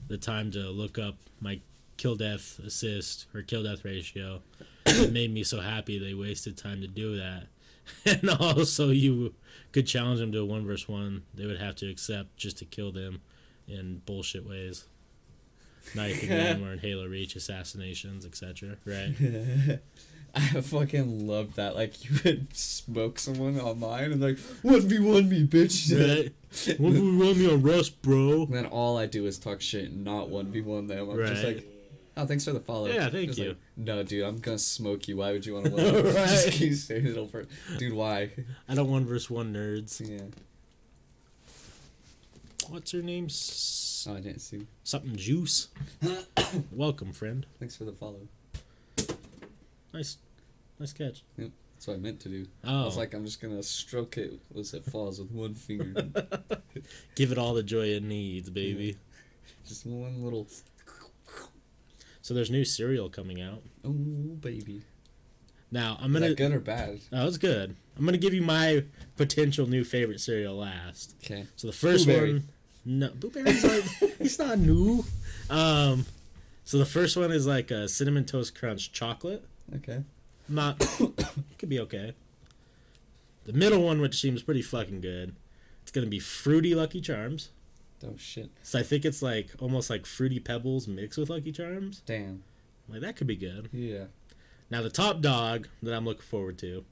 the time to look up my kill death assist or kill death ratio, it made me so happy they wasted time to do that. And also, you could challenge them to a one versus one. They would have to accept just to kill them in bullshit ways. Knife again, or in Halo Reach, assassinations, etc. Right? I fucking love that. Like you would smoke someone online and like one v one me, bitch. Right? What would run me on Rust, bro? And then all I do is talk shit, and not one v one them. I'm just like, oh, thanks for the follow. Yeah, thank Just you. like, no, dude, I'm gonna smoke you. Why would you want to? Right. Just keep saying it over, dude. Why? I don't want one versus one nerds. Yeah. What's her name? S- Oh, I didn't see. something Juice. Welcome, friend. Thanks for the follow. Nice, nice catch. That's what I meant to do. Oh, I was like, I'm just gonna stroke it as it falls with one finger. give it all the joy it needs, baby. just one little. So there's new cereal coming out. Oh, baby. Now I'm gonna. that good or bad? Oh, it's good. I'm gonna give you my potential new favorite cereal last. Okay. So the first Blueberry. one, no, blueberry's like it's not new. Um, so the first one is like a cinnamon toast crunch chocolate. Okay. Not, it could be okay. The middle one, which seems pretty fucking good, it's gonna be fruity Lucky Charms. Oh shit. So I think it's like almost like fruity pebbles mixed with Lucky Charms. Damn. Like that could be good. Yeah. Now the top dog that I'm looking forward to.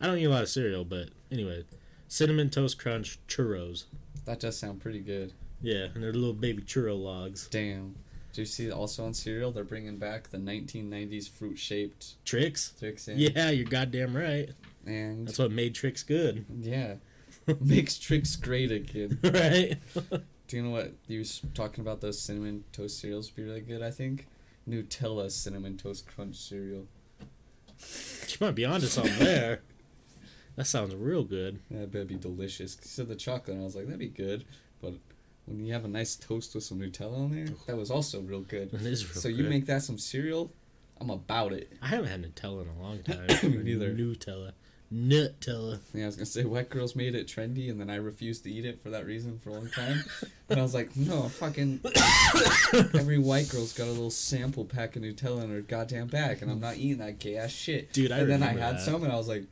I don't eat a lot of cereal, but anyway, cinnamon toast crunch churros. That does sound pretty good. Yeah, and they're little baby churro logs. Damn. Do you see also on cereal they're bringing back the 1990s fruit shaped Trix? Trix in? Yeah, you're goddamn right. And That's what made Trix good, yeah, makes Trix great again. right? Do you know what you was talking about? Those cinnamon toast cereals be really good. I think Nutella cinnamon toast crunch cereal. you might be onto something there. That sounds real good. Yeah, That better be delicious. You said the chocolate, and I was like, that'd be good. But when you have a nice toast with some Nutella on there, that was also real good. It is real So you good. make that some cereal, I'm about it. I haven't had Nutella in a long time. Me neither. Nutella. Nutella. Yeah, I was gonna say white girls made it trendy, and then I refused to eat it for that reason for a long time. and I was like, no, fucking every white girl's got a little sample pack of Nutella in her goddamn bag, and I'm not eating that gay ass shit. Dude, I and then I had that. some, and I was like,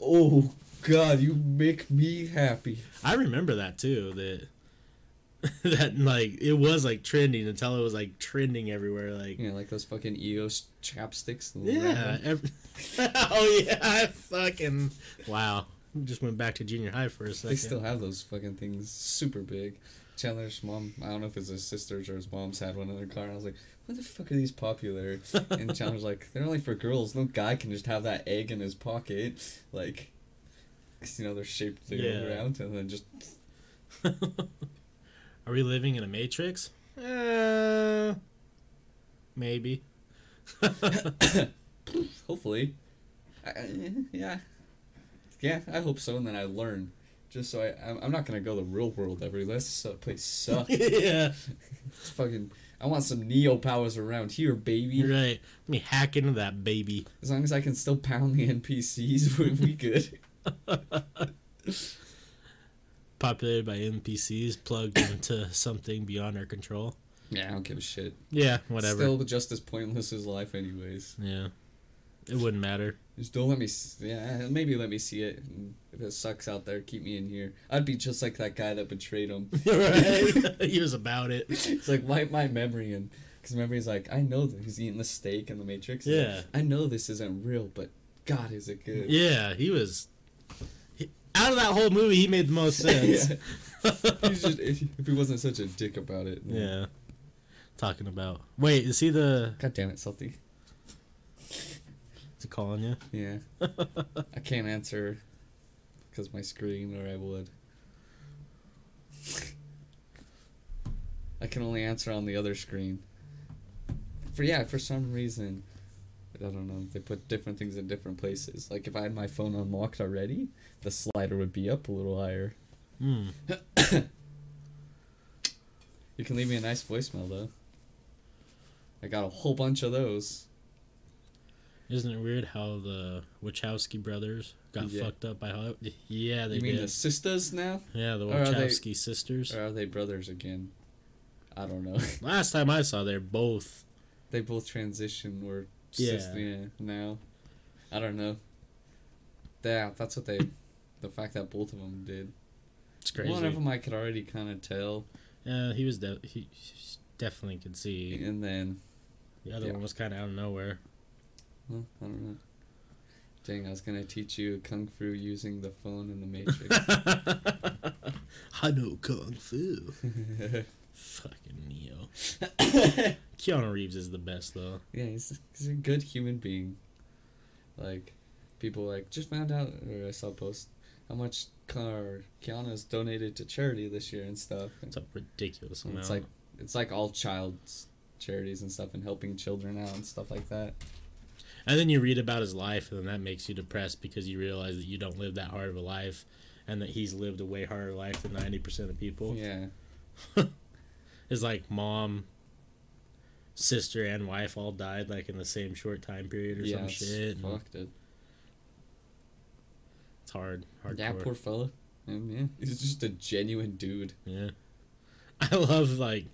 oh god, you make me happy. I remember that too. That that like it was like trending. until it was like trending everywhere. Like Yeah, like those fucking EOS chapsticks. yeah. round- Ev- oh yeah. I fucking wow. Just went back to junior high for a second. They still have those fucking things super big. Chandler's mom, I don't know if it's his sisters or his mom's had one in their car. And I was like, why the fuck are these popular? And Chandler's like, they're only for girls. No guy can just have that egg in his pocket. Like, 'cause, you know, they're shaped to Yeah. go around and then just. Are we living in a matrix? Uh, maybe. Hopefully. I- yeah. Yeah, I hope so. And then I learn. Just so I. I'm, I'm not going to go the real world every This uh, place sucks. yeah. It's fucking. I want some Neo powers around here, baby. Right. Let me hack into that baby. As long as I can still pound the NPCs, we we good. Populated by NPCs plugged into something beyond our control. Yeah, I don't give a shit. Yeah, whatever. Still just as pointless as life, anyways. Yeah. It wouldn't matter. Just don't let me. Yeah, maybe let me see it. If it sucks out there, keep me in here. I'd be just like that guy that betrayed him. right? he was about it. It's like wipe my memory and because remember he's like, I know that he's eating the steak in the Matrix. Yeah. I know this isn't real, but God, is it good? Yeah, he was. He, out of that whole movie, he made the most sense. Just, if if he wasn't such a dick about it. yeah. Talking about. Wait, is he the. God damn it, Salty. Is he calling you? Yeah. I can't answer because my screen, or I would. I can only answer on the other screen. For yeah, for some reason, I don't know. They put different things in different places. Like if I had my phone unlocked already, the slider would be up a little higher. Hmm. You can leave me a nice voicemail though. I got a whole bunch of those. Isn't it weird how the Wachowski brothers got Yeah. fucked up by Hollywood? Yeah, they you mean did. the sisters now, Yeah, the Or they- Wachowski sisters. or are they brothers again? I don't know. Last time I saw, they're both. they both transitioned. or Yeah. sis- yeah now. I don't know. Yeah, that's what they. the fact that both of them did. It's crazy. One of them I could already kind of tell, Yeah, he was. De- he he definitely could see. and then The other Yeah. one was kind of out of nowhere. Well, I don't know. Dang, I was gonna teach you kung fu using the phone in the Matrix. I know kung fu. Fucking Neo. Keanu Reeves is the best though. yeah, he's, he's a good human being. Like, people like just found out, or I saw a post. how much car Keanu's donated to charity this year and stuff. It's a ridiculous amount. it's like it's like all child's charities and stuff and helping children out and stuff like that. And then you read about his life, and then that makes you depressed because you realize that you don't live that hard of a life, and that he's lived a way harder life than ninety percent of people. Yeah. His like mom, sister, and wife all died like in the same short time period or yeah, some it's shit. and fucked it. It's hard, hardcore. Yeah, poor fella. Oh, and yeah, he's just a genuine dude. Yeah. I love like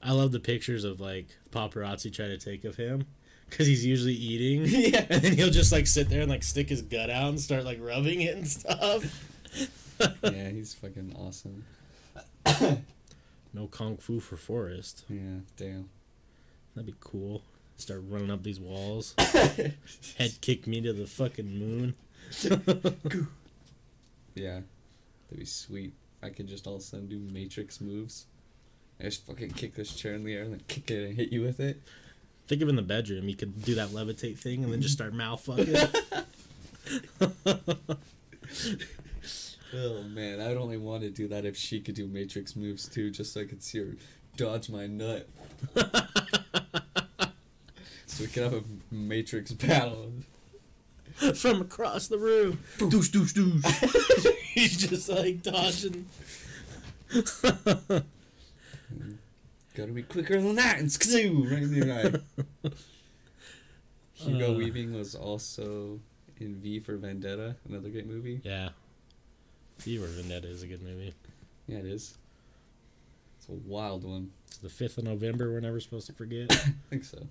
I love the pictures of like paparazzi try to take of him cuz he's usually eating yeah. and then he'll just like sit there and like stick his gut out and start like rubbing it and stuff. yeah, he's fucking awesome. no kung fu for Forrest. Yeah, damn. That'd be cool. Start running up these walls. Head kick me to the fucking moon. Yeah, that'd be sweet. I could just all of a sudden do matrix moves. I just fucking kick this chair in the air and then kick it and hit you with it. Think of in the bedroom, you could do that levitate thing and then just start mouth fucking. Oh man, I'd only want to do that if she could do matrix moves too, just so I could see her dodge my nut. so we could have a matrix battle. From across the room. Doosh doosh doosh. He's just like dodging. Gotta be quicker than that, and skazoo right in the eye. Hugo Uh. Weaving was also in V for Vendetta, another great movie. Yeah. V for Vendetta is a good movie. Yeah, it is. It's a wild one. It's the 5th of November, we're never supposed to forget. I think so.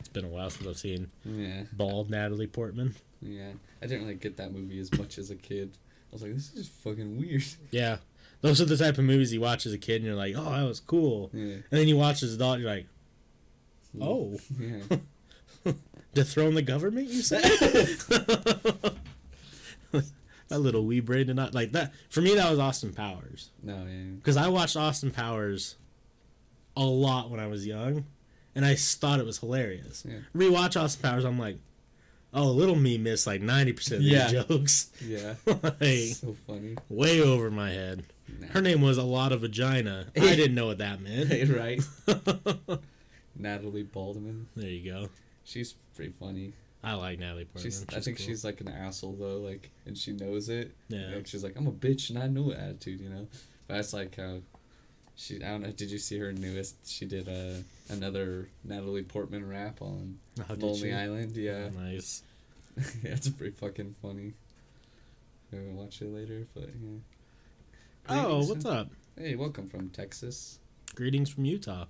It's been a while since I've seen Yeah, bald Natalie Portman. yeah. I didn't really get that movie as much as a kid. I was like, this is just fucking weird. Yeah. Those are the type of movies you watch as a kid and you're like, oh, that was cool. Yeah. And then you watch as an adult, you're like, oh, Yeah. dethrone the government, you say? that little wee brain did not like that. For me, that was Austin Powers. No, yeah. Because I watched Austin Powers a lot when I was young, and I thought it was hilarious. Yeah. Rewatch Austin Powers, I'm like, oh, a little me missed like 90% of these jokes. Yeah. like, so funny. way over my head. Her name was a lot of vagina. I didn't know what that meant. right? Natalie Baldwin. there you go. She's pretty funny. I like Natalie Portman. She's, I think cool. she's like an asshole though, like, and she knows it. Yeah. Like, she's like, I'm a bitch and I know it attitude, you know. But that's like how she. I don't know. Did you see her newest? She did a another Natalie Portman rap on Oh, Lonely? Island. Yeah, oh, Nice. yeah, it's pretty fucking funny. Maybe we'll watch it later, but yeah. Oh, what's from- up? Hey, welcome from Texas. Greetings from Utah.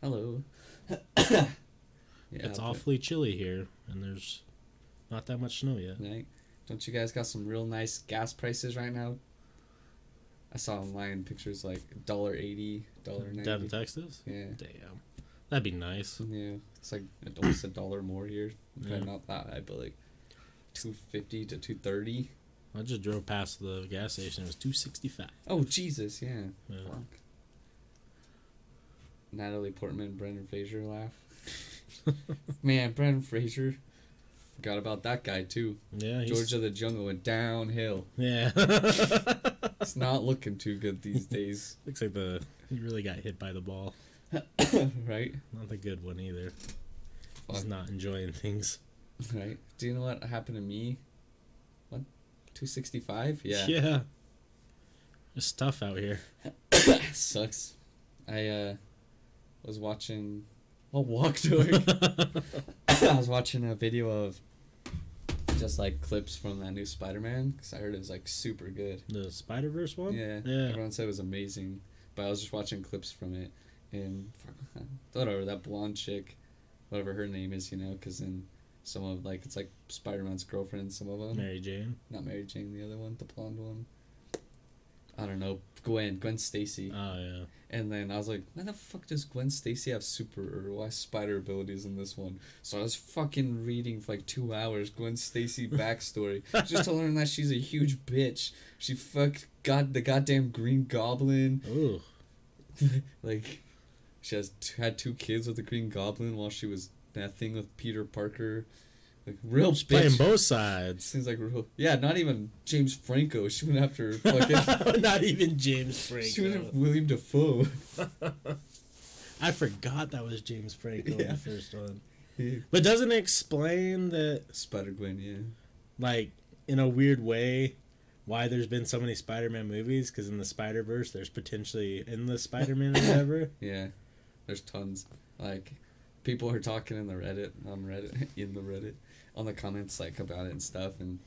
Hello. yeah, it's awfully chilly here, and there's not that much snow yet. Right? Don't you guys got some real nice gas prices right now? I saw online pictures like dollar eighty, dollar Down in. Texas? Yeah, Damn. That'd be nice. yeah. It's like almost a dollar more here. Yeah. Not that high, but like two fifty to two thirty. I just drove past the gas station. It was two sixty five. Oh Jesus, yeah. Yeah. Fuck. Natalie Portman, Brendan Fraser laugh. Man, Brendan Fraser. Forgot about that guy too. Yeah, he's, George of the Jungle went downhill. Yeah. It's not looking too good these days, Looks like the he really got hit by the ball. right? Not the good one either. He's Fuck. not enjoying things. Right. Do you know what happened to me? What? 265? Yeah. Yeah. It's tough out here. Sucks. I uh was watching I'll walk to work. I was watching a video of just like clips from that new Spider-Man cuz I heard it was like super good. the Spider Verse one. Yeah. Yeah. Everyone said it was amazing, but I was just watching clips from it and whatever that blonde chick, whatever her name is, you know, because in some of like it's like Spider-Man's girlfriend, some of them. Mary Jane. Not Mary Jane, the other one, the blonde one. I don't know, Gwen, Gwen Stacy. Oh yeah. And then I was like, why the fuck does Gwen Stacy have super or why spider abilities in this one? So I was fucking reading for like two hours Gwen Stacy backstory, just to learn that she's a huge bitch. She fucked got the goddamn Green Goblin. Ooh. like, she has t- had two kids with the Green Goblin while she was that thing with Peter Parker. Like real She's playing both sides. Seems like real. Yeah, not even James Franco. She went after fucking. Not even James she went Franco. after William Dafoe. I forgot that was James Franco in Yeah. the first one. But doesn't it explain that, Spider Gwen, yeah. like, in a weird way, why there's been so many Spider-Man movies? Because in the Spider Verse, there's potentially in the Spider-Man or whatever. Yeah, there's tons. Like, people are talking in the Reddit, on Reddit, in the Reddit, on the comments, like, about it and stuff, and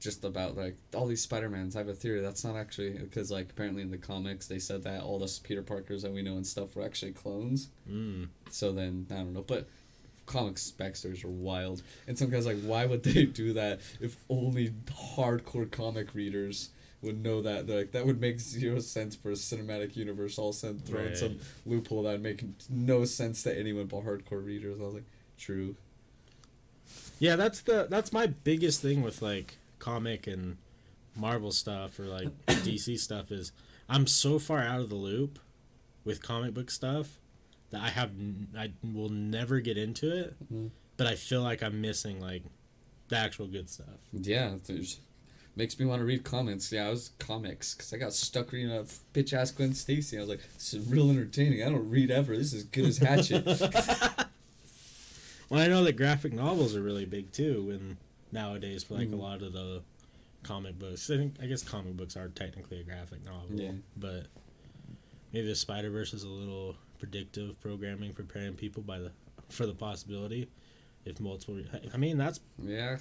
just about, like, all these Spider-Mans. I have a theory that's not actually, because, like, apparently in the comics, they said that all the Peter Parkers that we know and stuff were actually clones. Mm. So then, I don't know, but comic backstories are wild. And some guys like, why would they do that if only hardcore comic readers would know that? They're like, that would make zero sense for a cinematic universe all sent thrown Right. some loophole that would make no sense to anyone but hardcore readers. I was like, true. Yeah, that's the that's my biggest thing with like comic and Marvel stuff or like DC stuff is I'm so far out of the loop with comic book stuff that I have I will never get into it, Mhm. but I feel like I'm missing like the actual good stuff. Yeah, there's. Makes me want to read comics. Yeah, I was comics because I got stuck reading a bitch ass Gwen Stacy. I was like, this is real entertaining. I don't read ever. This is good as Hatchet. Well, I know that graphic novels are really big too, and nowadays for like Mhm. a lot of the comic books. I think I guess comic books are technically a graphic novel, Yeah. but maybe the Spider Verse is a little predictive programming, preparing people by the for the possibility if multiple. I mean, that's yeah,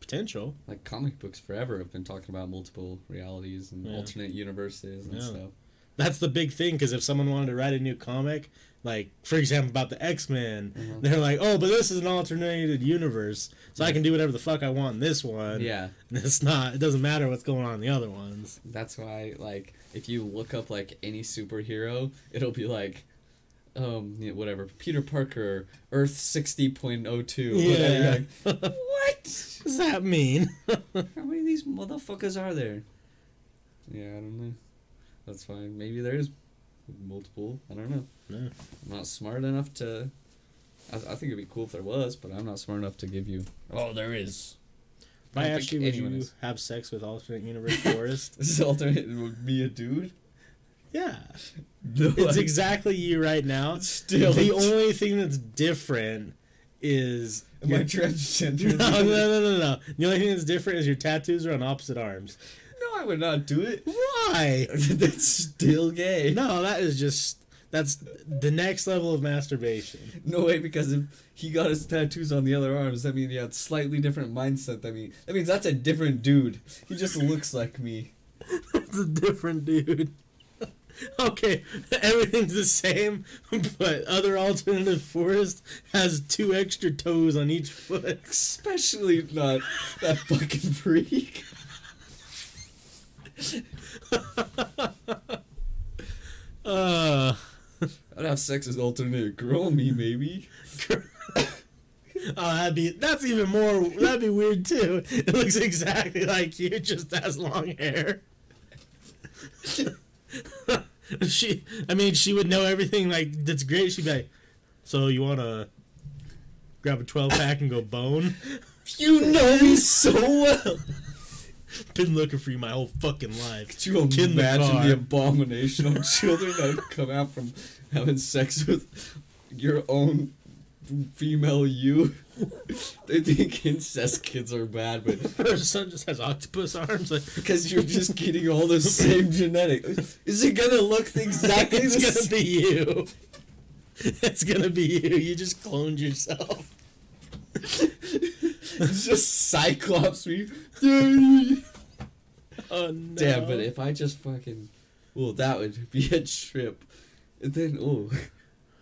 potential. like comic books forever have been talking about multiple realities and Yeah. alternate universes and Yeah. stuff. That's the big thing because if someone wanted to write a new comic, like for example about the X Men, Mhm. they're like, "Oh, but this is an alternated universe, so I can do whatever the fuck I want in this one." Yeah, And it's not. It doesn't matter what's going on in the other ones. that's why like if you look up like any superhero, it'll be like um whatever Peter Parker Earth sixty point oh two. Yeah. Like, what? What does that mean? How many of these motherfuckers are there? Yeah, I don't know. That's fine. Maybe there's multiple. I don't know. No. I'm not smart enough to. I, I think it'd be cool if there was, but I'm not smart enough to give you. Oh, there is. If I I don't asked you, would you is. have sex with alternate universe Forrest? This is alternate. Would be a dude. yeah, No, it's I- exactly you right now. Still, the only thing that's different is Am I transgender? no, no, no, no, no. The only thing that's different is your tattoos are on opposite arms. No, I would not do it. Why? That's still gay. No, that is just that's the next level of masturbation. No way, because if he got his tattoos on the other arms, that means he had slightly different mindset. That mean that means that's a different dude. He just looks like me. It's a different dude. okay, everything's the same, but other alternative Forrest has two extra toes on each foot. Especially not that fucking freak. Uh, I'd have sex with alternate girl me maybe. oh, that'd be that's even more. That'd be weird too. It looks exactly like you, just has long hair. she, I mean, she would know everything. Like that's great. She'd be like, "So you want to grab a twelve pack and go bone?" You know me so well. Been looking for you my whole fucking life. Could you Kid in the imagine car. the abomination of children that would come out from having sex with your own female you? they think incest kids are bad, but Her son just has octopus arms. Like, because you're just getting all the same genetic, is it gonna look exactly it's the gonna same? be you. It's gonna be you. You just cloned yourself. It's just Cyclops. Me. Oh no! Damn, but if I just fucking, well, that would be a trip. And then, oh,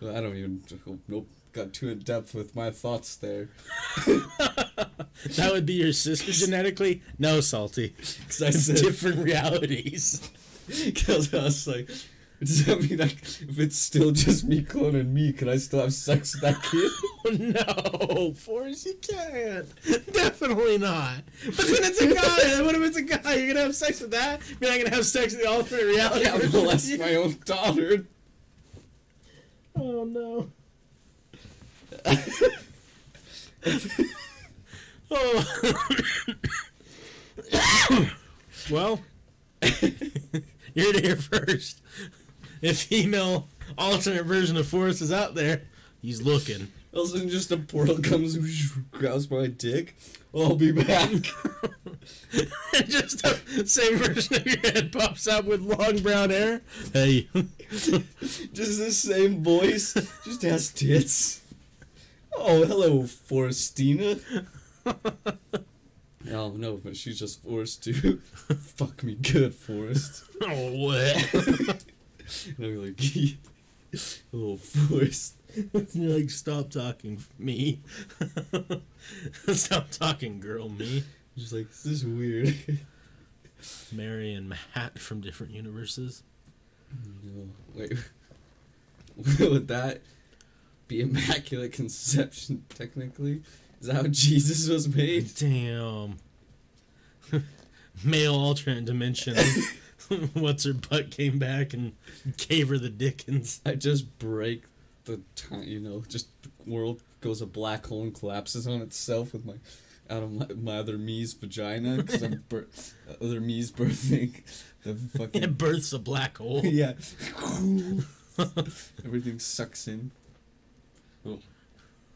I don't even. nope, got too in depth with my thoughts there. that would be your sister genetically. No, salty. Because I said, different realities. because I was like, does that mean like if it's still just me cloning me, can I still have sex with that kid? Oh, no, Forrest, you can't. Definitely not. But then it's a guy. What if it's a guy? You're gonna have sex with that? You're not gonna have sex with the alternate reality. of molest my own daughter. Oh no. Oh. well, you're here first. If female alternate version of Forrest is out there, he's looking. All of a sudden, just a portal comes, grabs my dick. I'll be back. just the same version of your head pops out with long brown hair. Hey. just the same voice, just has tits. Oh, hello, Forestina. oh no, but she's just Forrest too. Fuck me good, Forrest. Oh, what? and I'm like, hello, Forrest. You're like, stop talking, me. stop talking, girl, me. Just like, this is weird. Mary and Matt from different universes. No, wait. Would that be immaculate conception, technically? Is that how Jesus was made? Damn. Male alternate dimension. What's her butt came back and gave her the Dickens. I just break the time, you know, just the world goes a black hole and collapses on itself with my out of my, my other me's vagina because I'm bir- other me's birthing the fucking It births a black hole. yeah. Everything sucks in.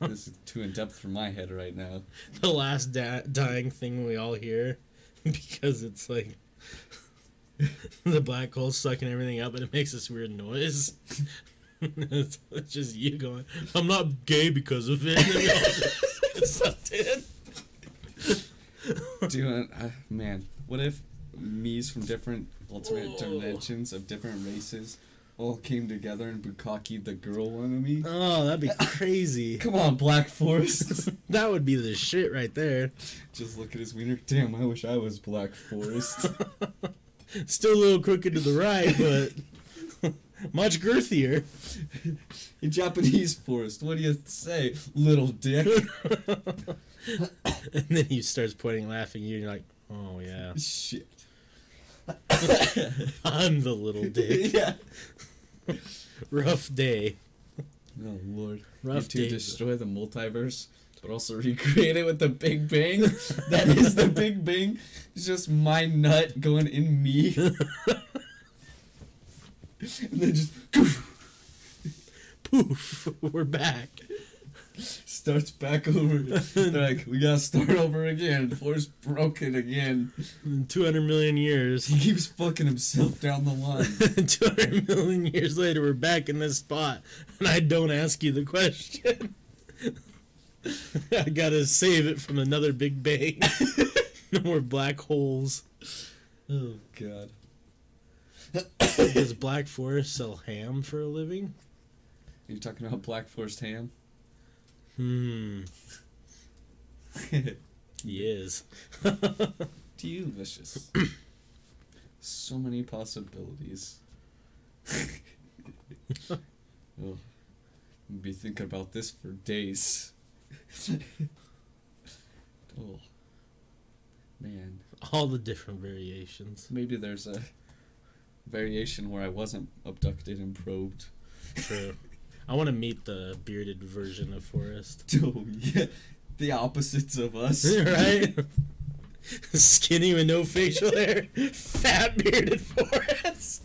This is too in depth for my head right now. the last da- dying thing we all hear because it's like the black hole sucking everything up and it makes this weird noise. it's, just you going, I'm not gay because of it. And then we all just sucked in. Dude, uh, man, what if me's from different alternate Whoa. dimensions of different races all came together and bukkake the girl of me? Oh, that'd be crazy. Come on, Black Forest. that would be the shit right there. Just look at his wiener. Damn, I wish I was Black Forest. Still a little crooked to the right, but much girthier. In Japanese forest, what do you say, little dick? and then he starts pointing, laughing at you, and you're like, oh yeah, Shit. I'm the little dick. yeah. Rough day. Oh lord. Rough to destroy the multiverse, but also recreate it with the Big Bang. that is the Big Bang. It's just my nut going in me. and then just poof. Poof, we're back. Starts back over. They're like, we gotta start over again. Force broken again. In 200 million years. He keeps fucking himself down the line. 200 million years later, we're back in this spot, and I don't ask you the question. I gotta save it from another big bang. no more black holes. Oh god. Does Black Forest sell ham for a living? Are you talking about Black Forest ham? Hmm. He is. Delicious. so many possibilities. oh, I'll be thinking about this for days. oh, man. All the different variations. Maybe there's a variation where I wasn't abducted and probed. True. I want to meet the bearded version of Forrest. Oh, yeah. The opposites of us. right? Skinny with no facial hair, fat bearded Forrest.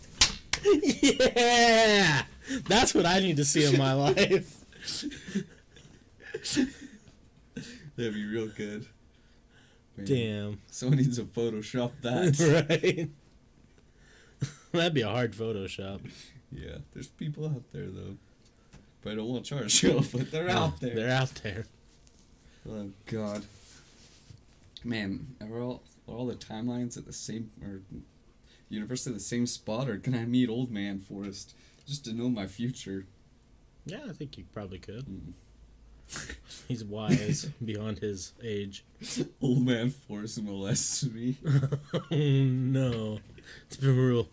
Yeah, that's what I need to see in my life. That'd be real good. Man, Damn, Someone needs to Photoshop that. right? That'd be a hard Photoshop. Yeah, there's people out there though. But I don't want to charge you, but they're out there. They're out there. Oh god. Man, are all are all the timelines at the same or universe at the same spot, or can I meet old man Forrest just to know my future? Yeah, I think you probably could. Mm. He's wise beyond his age. Old man Forrest molests me. oh no, it's been real.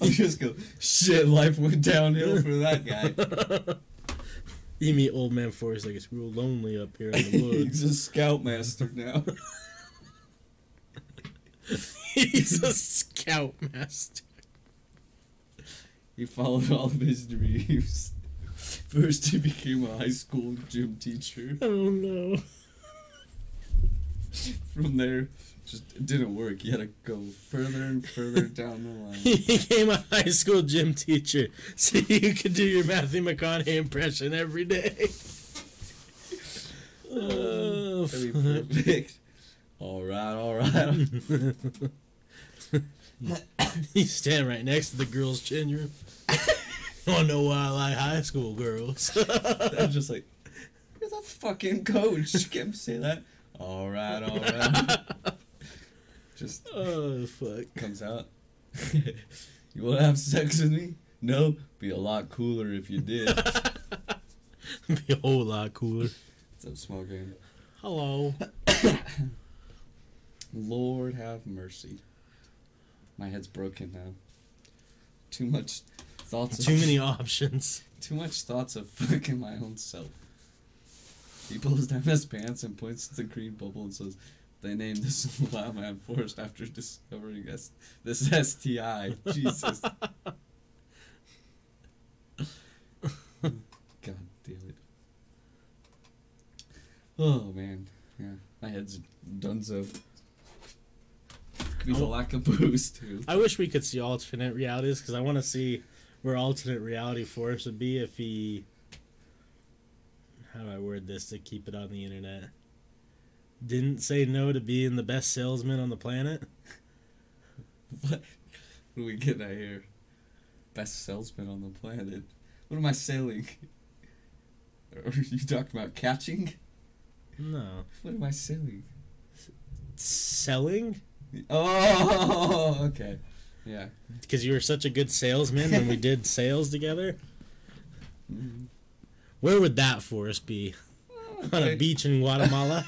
I'll just go, shit, life went downhill for that guy. You meet old man Forrest like it's real lonely up here in the woods. He's a scoutmaster now. He's a scoutmaster. He followed all of his dreams. First, he became a high school gym teacher. Oh no. From there, just it didn't work. You had to go further and further down the line. He became a high school gym teacher so you could do your Matthew McConaughey impression every day. oh, that'd be perfect. All right, all right. you stand right next to the girls' change room. Wanna know why I like high school girls? I'm just like, you're the fucking coach. Can't say that. All right, all right. Just oh fuck. comes out. you want to have sex with me? No. Be a lot cooler if you did. Be a whole lot cooler. What's up, smoking? Hello. Lord have mercy. My head's broken now. Too much thoughts. Of, Too many options. Too much thoughts of fucking my own self. He pulls down his pants and points to the green bubble and says, "They named this wild man forest after discovering this this STI." Jesus. God damn it. Oh man, yeah, my head's done so. Could be the Oh. lack of booze too. I wish we could see alternate realities because I want to see where alternate reality Forrest would be if he. How do I word this to keep it on the internet? Didn't say no to being the best salesman on the planet. What? What are we getting at here? Best salesman on the planet. What am I selling? Are you talking about catching? No, What am I selling? selling Oh, okay. Yeah. because you were such a good salesman when we did sales together. Mhm. Where would that Forrest be? On a beach in Guatemala.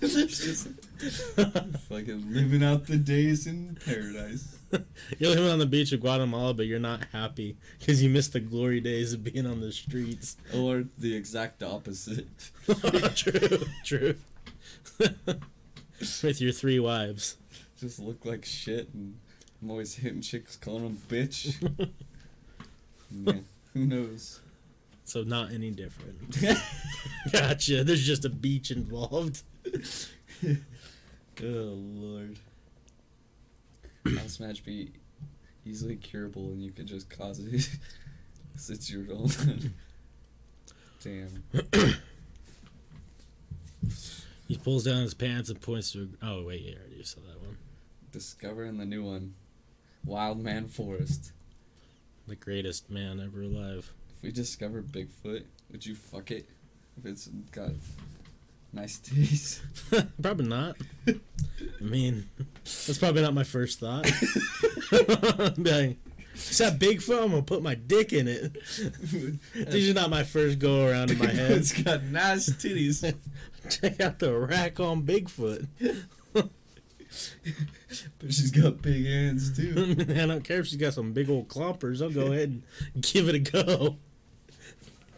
Just fucking living out the days in paradise. You're living on the beach of Guatemala, but you're not happy because you missed the glory days of being on the streets. Or the exact opposite. true, true. With your three wives. Just look like shit and I'm always hitting chicks calling them bitch. Yeah, who knows? So not any different. Gotcha. There's just a beach involved. oh lord. House match be easily curable and you could just cause it. it's your own. Damn. He pulls down his pants and points to. A, oh wait, yeah, I already saw that one. Discovering the new one. Wild Man Forrest. The greatest man ever alive. If we discover Bigfoot, would you fuck it? If it's got nice titties. probably not. I mean, that's probably not my first thought. Like, is that Bigfoot? I'm gonna put my dick in it. These are not my first go around in my head. it's got nice titties. Check out the rack on Bigfoot. But she's got big hands too. I don't care if she's got some big old clompers. I'll go ahead and give it a go.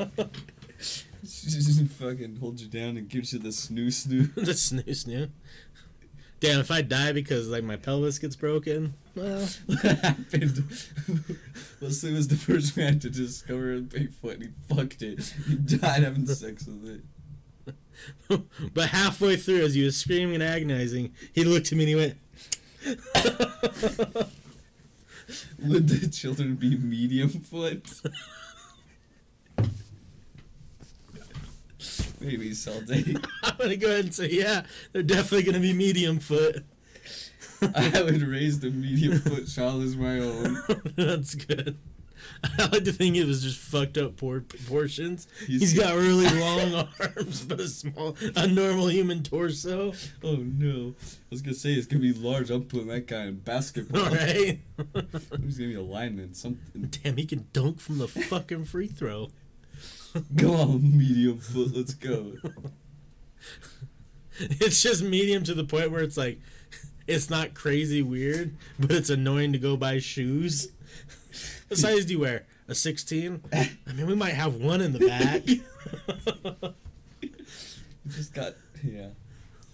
She just fucking holds you down and gives you the snoo snoo. the snoo snoo. Damn, if I die because like my pelvis gets broken, well, what happened? Was the first man to discover a Bigfoot and he fucked it. He died having sex with it. but halfway through, as he was screaming and agonizing, he looked at me and he went, Would the children be medium foot? Maybe someday. I'm gonna go ahead and say, yeah, they're definitely gonna be medium foot. I would raise the medium foot child as my own. That's good. I like to think it was just fucked up poor proportions. He's- He's got really long arms, but a small, a normal human torso. Oh no. I was gonna say it's gonna be large. I'm putting that guy in basketball. All right. He's gonna be a lineman. Something. Damn, he can dunk from the fucking free throw. Go on, medium foot. Let's go. It's just medium to the point where it's like, it's not crazy weird, but it's annoying to go buy shoes. What size do you wear? A 16? I mean, we might have one in the back. Just got yeah.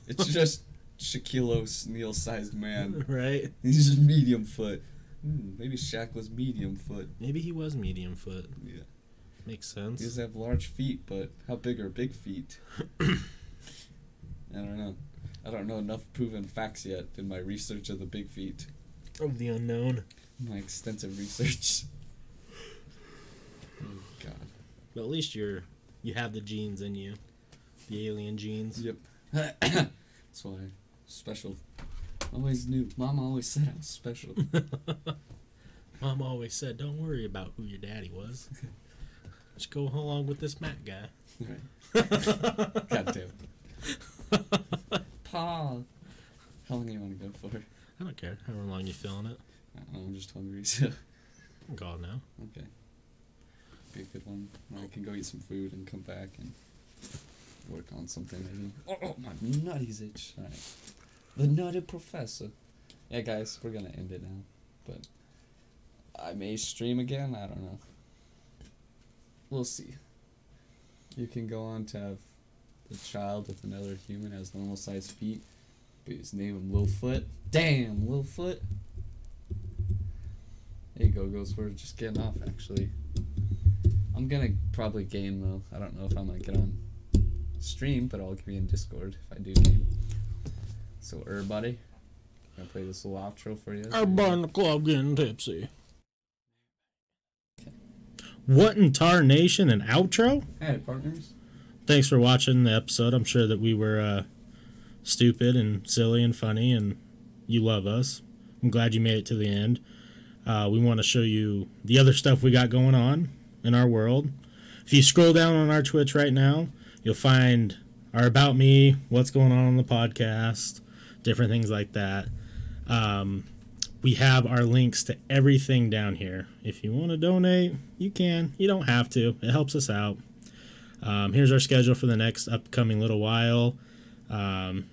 It's just Shaquille O'Neal sized man. right? He's just medium foot. Hmm, maybe Shaq was medium foot. Maybe he was medium foot. Yeah. Makes sense. does have large feet, but how big are big feet? I don't know. I don't know enough proven facts yet in my research of the big feet. Of the unknown. My extensive research. Oh God. But at least you're you have the genes in you. The alien genes. Yep. That's why special. Always knew. Mom always said I was special. Mom always said, "Don't worry about who your daddy was. Just go along with this Matt guy." right. God damn. Paul. How long do you want to go for? I don't care. However long you feeling it. Know, I'm just hungry, so I'm gone now. okay. Be a good one. I can go eat some food and come back and work on something maybe. Oh, my nutties itch. Alright. The nutty professor. Yeah, guys, we're gonna end it now. But I may stream again. I don't know. We'll see. You can go on to have the child with another human has normal sized feet, but you just name him Littlefoot. Damn, Littlefoot. There you go, Ghost. We're just getting off actually. I'm gonna probably game though. I don't know if I'm gonna get on stream, but I'll be in Discord if I do game. So everybody, gonna play this little outro for you. Everybody in the club getting tipsy. What in tarnation and outro? Hey partners. Thanks for watching the episode. I'm sure that we were uh, stupid and silly and funny, and you love us. I'm glad you made it to the end. Uh, we want to show you the other stuff we got going on in our world. If you scroll down on our Twitch right now, you'll find our About Me, what's going on on the podcast, different things like that. Um, we have our links to everything down here. If you want to donate, you can. You don't have to, it helps us out. Um, here's our schedule for the next upcoming little while. Um,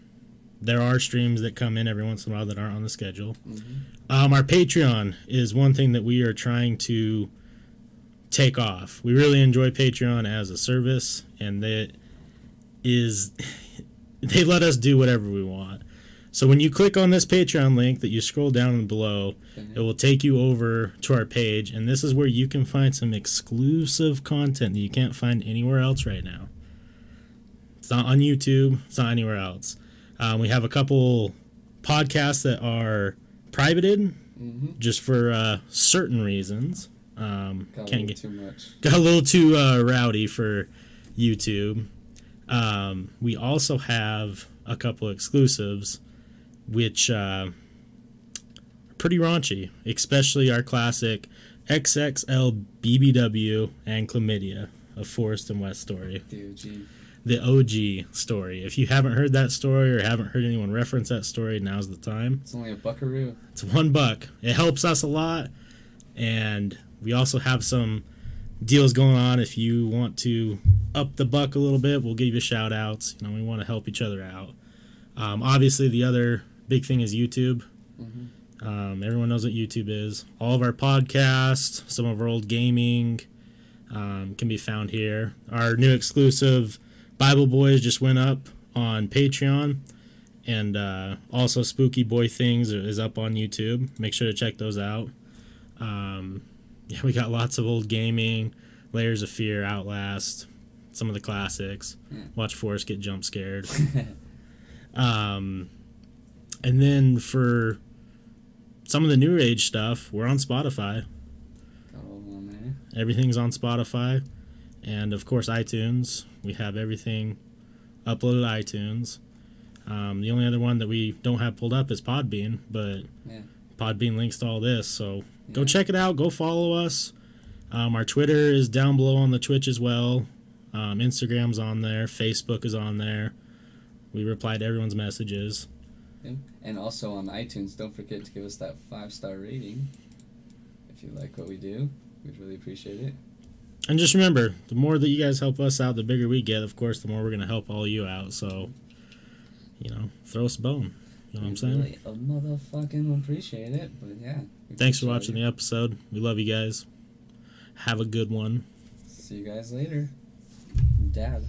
there are streams that come in every once in a while that aren't on the schedule. Mm-hmm. Um, our Patreon is one thing that we are trying to take off. We really enjoy Patreon as a service, and that is they let us do whatever we want. So when you click on this Patreon link that you scroll down below, it will take you over to our page, and this is where you can find some exclusive content that you can't find anywhere else right now. It's not on YouTube. It's not anywhere else. Um, we have a couple podcasts that are privated Mm-hmm. just for uh, certain reasons. Um, Got a can't little get too much. got a little too uh, rowdy for YouTube. Um, we also have a couple exclusives, which uh, are pretty raunchy, especially our classic XXL BBW and Chlamydia, a Forrest and West story DOG. the OG story. If you haven't heard that story or haven't heard anyone reference that story, now's the time. It's only a buckaroo. It's one buck. It helps us a lot, and we also have some deals going on. If you want to up the buck a little bit, we'll give you shout outs. You know, we want to help each other out. Um, obviously, the other big thing is YouTube. Mm-hmm. Um, everyone knows what YouTube is. All of our podcasts, some of our old gaming um, can be found here. Our new exclusive Bible Boys just went up on Patreon. And uh, also, Spooky Boy Things is up on YouTube. Make sure to check those out. Um, yeah, we got lots of old gaming, Layers of Fear, Outlast, some of the classics. Yeah. Watch Forrest get jump scared. Um, and then for some of the new age stuff, we're on Spotify. On. Everything's on Spotify, and of course iTunes. We have everything uploaded to iTunes. Um, the only other one that we don't have pulled up is Podbean, but Yeah. Podbean links to all this. So go check it out. Go follow us. Um, our Twitter is down below on the Twitch as well. Um, Instagram's on there. Facebook is on there. We reply to everyone's messages. Yeah. And also on iTunes, don't forget to give us that five star rating. If you like what we do, we'd really appreciate it. And just remember, the more that you guys help us out, the bigger we get. Of course, the more we're gonna help all you out. So, you know, throw us a bone. You know what I'm saying? Really, a motherfucking appreciate it, but yeah. Thanks for watching it. the episode. We love you guys. Have a good one. See you guys later. Dad.